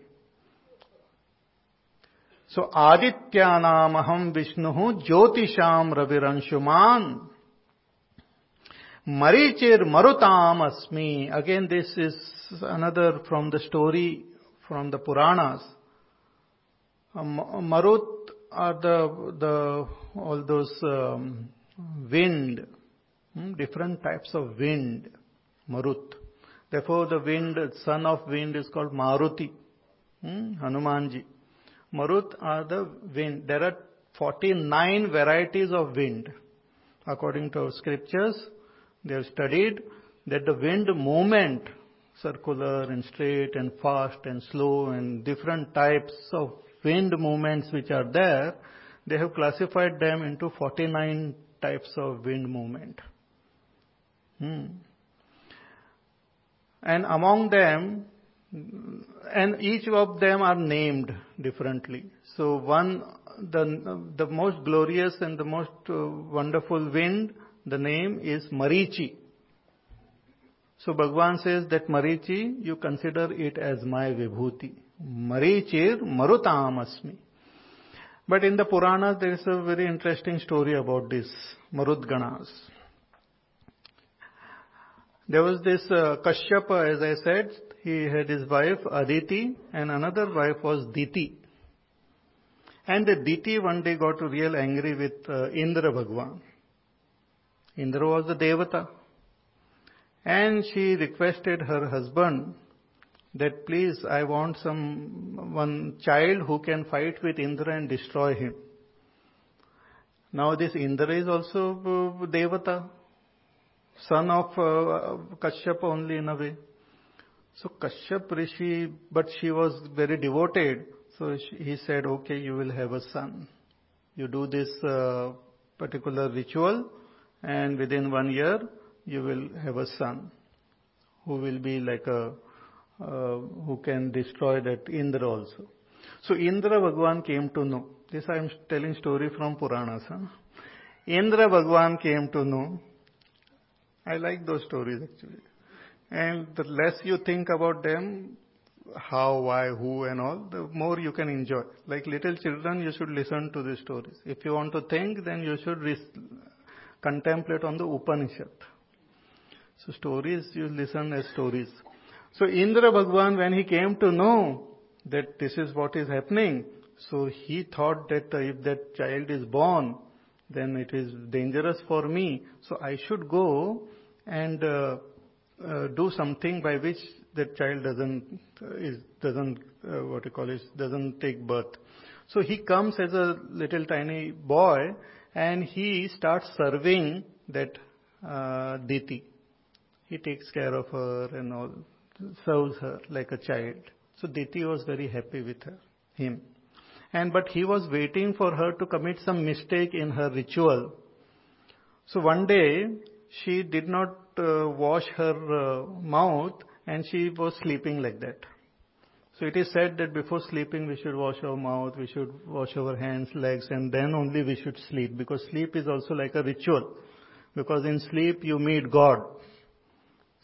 So Adityanamaham Vishnu Jyotisham Raviransuman Marichir Marutam Asmi. Again this is another from the story from the Puranas. Marut are the, the all those um, wind, hmm, different types of wind, marut. Therefore, the wind, son of wind, is called Maruti, hmm, Hanumanji. Marut are the wind. There are 49 varieties of wind. According to our scriptures, they have studied that the wind movement, circular and straight and fast and slow and different types of wind movements which are there, they have classified them into 49 types of wind movement. Hmm. And among them, and each of them are named differently. So one, the, the most glorious and the most uh, wonderful wind, the name is Marichi. So Bhagwan says that Marichi, you consider it as my vibhuti. Marichir Marutam Asmi. But in the Puranas, there is a very interesting story about this Marudganas. There was this uh, Kashyapa, as I said, he had his wife Aditi, and another wife was Diti. And the Diti one day got real angry with uh, Indra Bhagwan. Indra was the Devata. And she requested her husband that please I want some one child who can fight with Indra and destroy him. Now this Indra is also uh, Devata, son of uh, Kashyapa only in a way. So Kashyap Rishi, but she was very devoted. So she, he said, okay, you will have a son. You do this uh, particular ritual and within one year you will have a son who will be like a Uh, who can destroy that Indra also. So Indra Bhagwan came to know. This I am telling story from Puranas. Huh? Indra Bhagwan came to know. I like those stories actually. And the less you think about them, how, why, who and all, the more you can enjoy. Like little children, you should listen to these stories. If you want to think, then you should contemplate on the Upanishad. So stories, you listen as stories. So Indra Bhagwan, when he came to know that this is what is happening, so he thought that if that child is born, then it is dangerous for me. So I should go and uh, uh, do something by which that child doesn't uh, is doesn't uh, what you call it doesn't take birth. So he comes as a little tiny boy and he starts serving that uh. He takes care of her and all, serves her like a child. So Diti was very happy with her, him. And but he was waiting for her to commit some mistake in her ritual. So one day she did not uh, wash her uh, mouth and she was sleeping like that. So it is said that before sleeping we should wash our mouth, we should wash our hands, legs and then only we should sleep because sleep is also like a ritual. Because in sleep you meet God.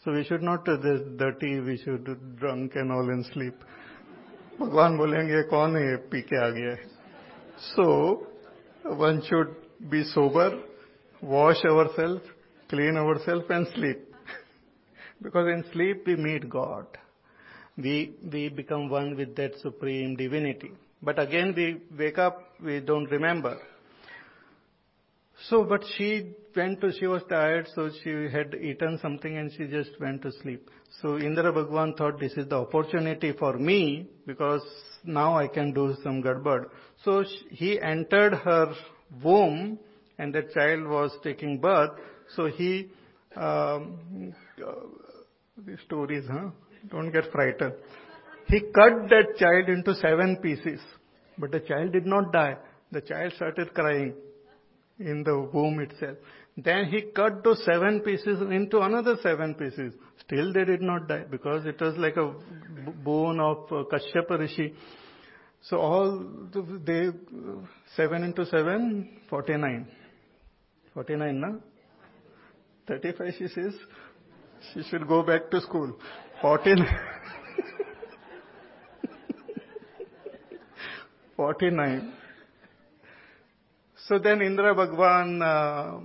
So we should not uh, this dirty, we should drunk and all in sleep. भगवान बोलेंगे कौन है P के आ गया so one should be sober wash our self clean ourselves and sleep. (laughs) because in sleep we meet God. We, we become one with that supreme divinity. But again we wake up, we don't remember. So, but she went to, she was tired, so she had eaten something and she just went to sleep. So Indra Bhagwan thought this is the opportunity for me because now I can do some gadbad. So he entered her womb and the child was taking birth. So he, um, uh, the stories, huh? Don't get frightened. He cut that child into seven pieces, but the child did not die. The child started crying in the womb itself. Then he cut those seven pieces into another seven pieces. Still they did not die because it was like a bone of uh, Kashyapa Rishi. So all the, they, seven into seven, 49. 49, na? 35 she says. She should go back to school. 14. 49. (laughs) So then Indra Bhagwan uh,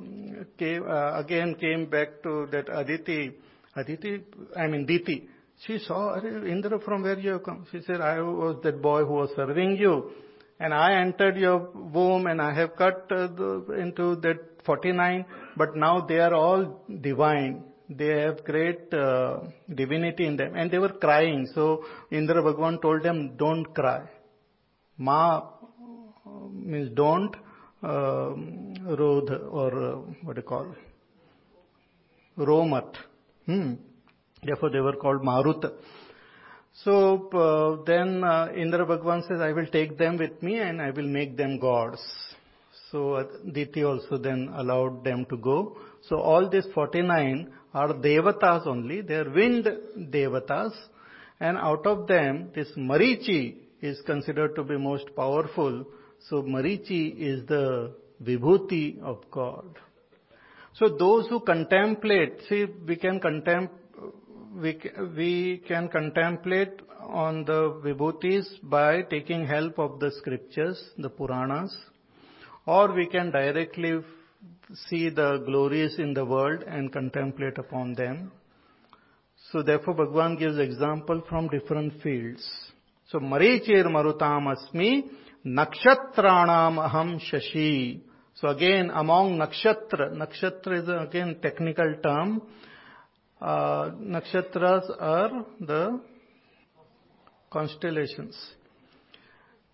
came, uh, again came back to that Aditi. Aditi, I mean Diti. She saw, Indra, from where you have come? She said, I was that boy who was serving you. And I entered your womb and I have cut uh, into that 49, but now they are all divine. They have great uh, divinity in them. And they were crying. So Indra Bhagwan told them, don't cry. Ma means don't rodh or uh, what do you call romat. Hmm. Therefore they were called Maruta. So uh, then uh, Indra Bhagwan says, I will take them with me and I will make them gods. So Diti also then allowed them to go. So all these 49 are devatas only. They are wind devatas. And out of them, this Marichi is considered to be most powerful. So Marichi is the vibhuti of God. So those who contemplate, see, we can contemplate, we, we can contemplate on the vibhutis by taking help of the scriptures, the Puranas, or we can directly see the glories in the world and contemplate upon them. So therefore Bhagwan gives example from different fields. So Marichir Marutam Asmi Nakshatranam Aham Shashi. So again among nakshatra, nakshatra is again technical term. Uh, nakshatras are the constellations.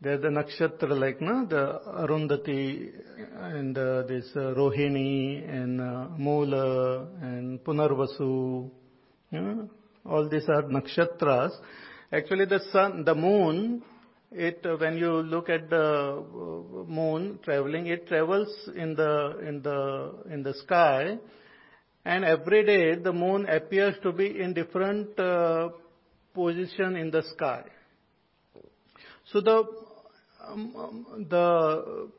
They're the nakshatra like no, the Arundhati and uh, this uh, Rohini and uh, Mula and Punarvasu. Know, all these are nakshatras. Actually, the sun, the moon, it uh, when you look at the uh, moon traveling, it travels in the in the in the sky, and every day the moon appears to be in different uh, position in the sky. So the um, um, the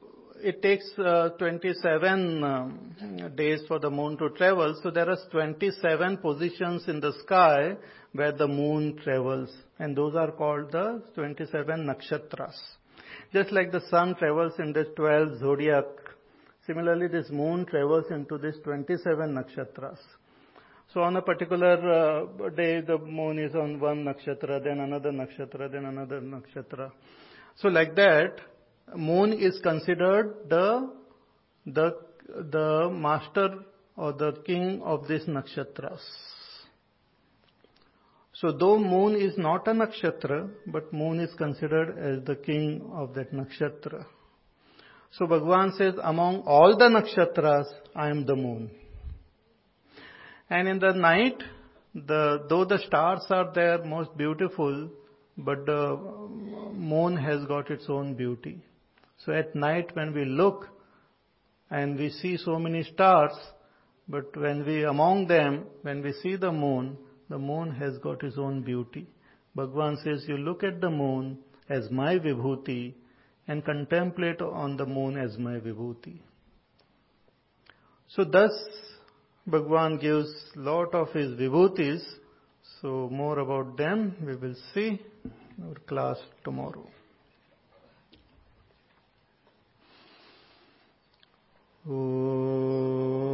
it takes uh, 27 um, days for the moon to travel. So there are 27 positions in the sky where the moon travels, and those are called the 27 nakshatras. Just like the sun travels in the 12 zodiac, similarly this moon travels into this 27 nakshatras. So on a particular uh, day, the moon is on one nakshatra, then another nakshatra, then another nakshatra. So like that, moon is considered the, the, the master or the king of these nakshatras. So though moon is not a nakshatra, but moon is considered as the king of that nakshatra. So Bhagwan says, among all the nakshatras, I am the moon. And in the night, the, though the stars are there most beautiful, but the moon has got its own beauty. So at night when we look and we see so many stars, but when we among them, when we see the moon, the moon has got its own beauty. Bhagwan says, you look at the moon as my vibhuti and contemplate on the moon as my vibhuti. So thus, Bhagwan gives lot of his vibhutis. So more about them we will see in our class tomorrow. Om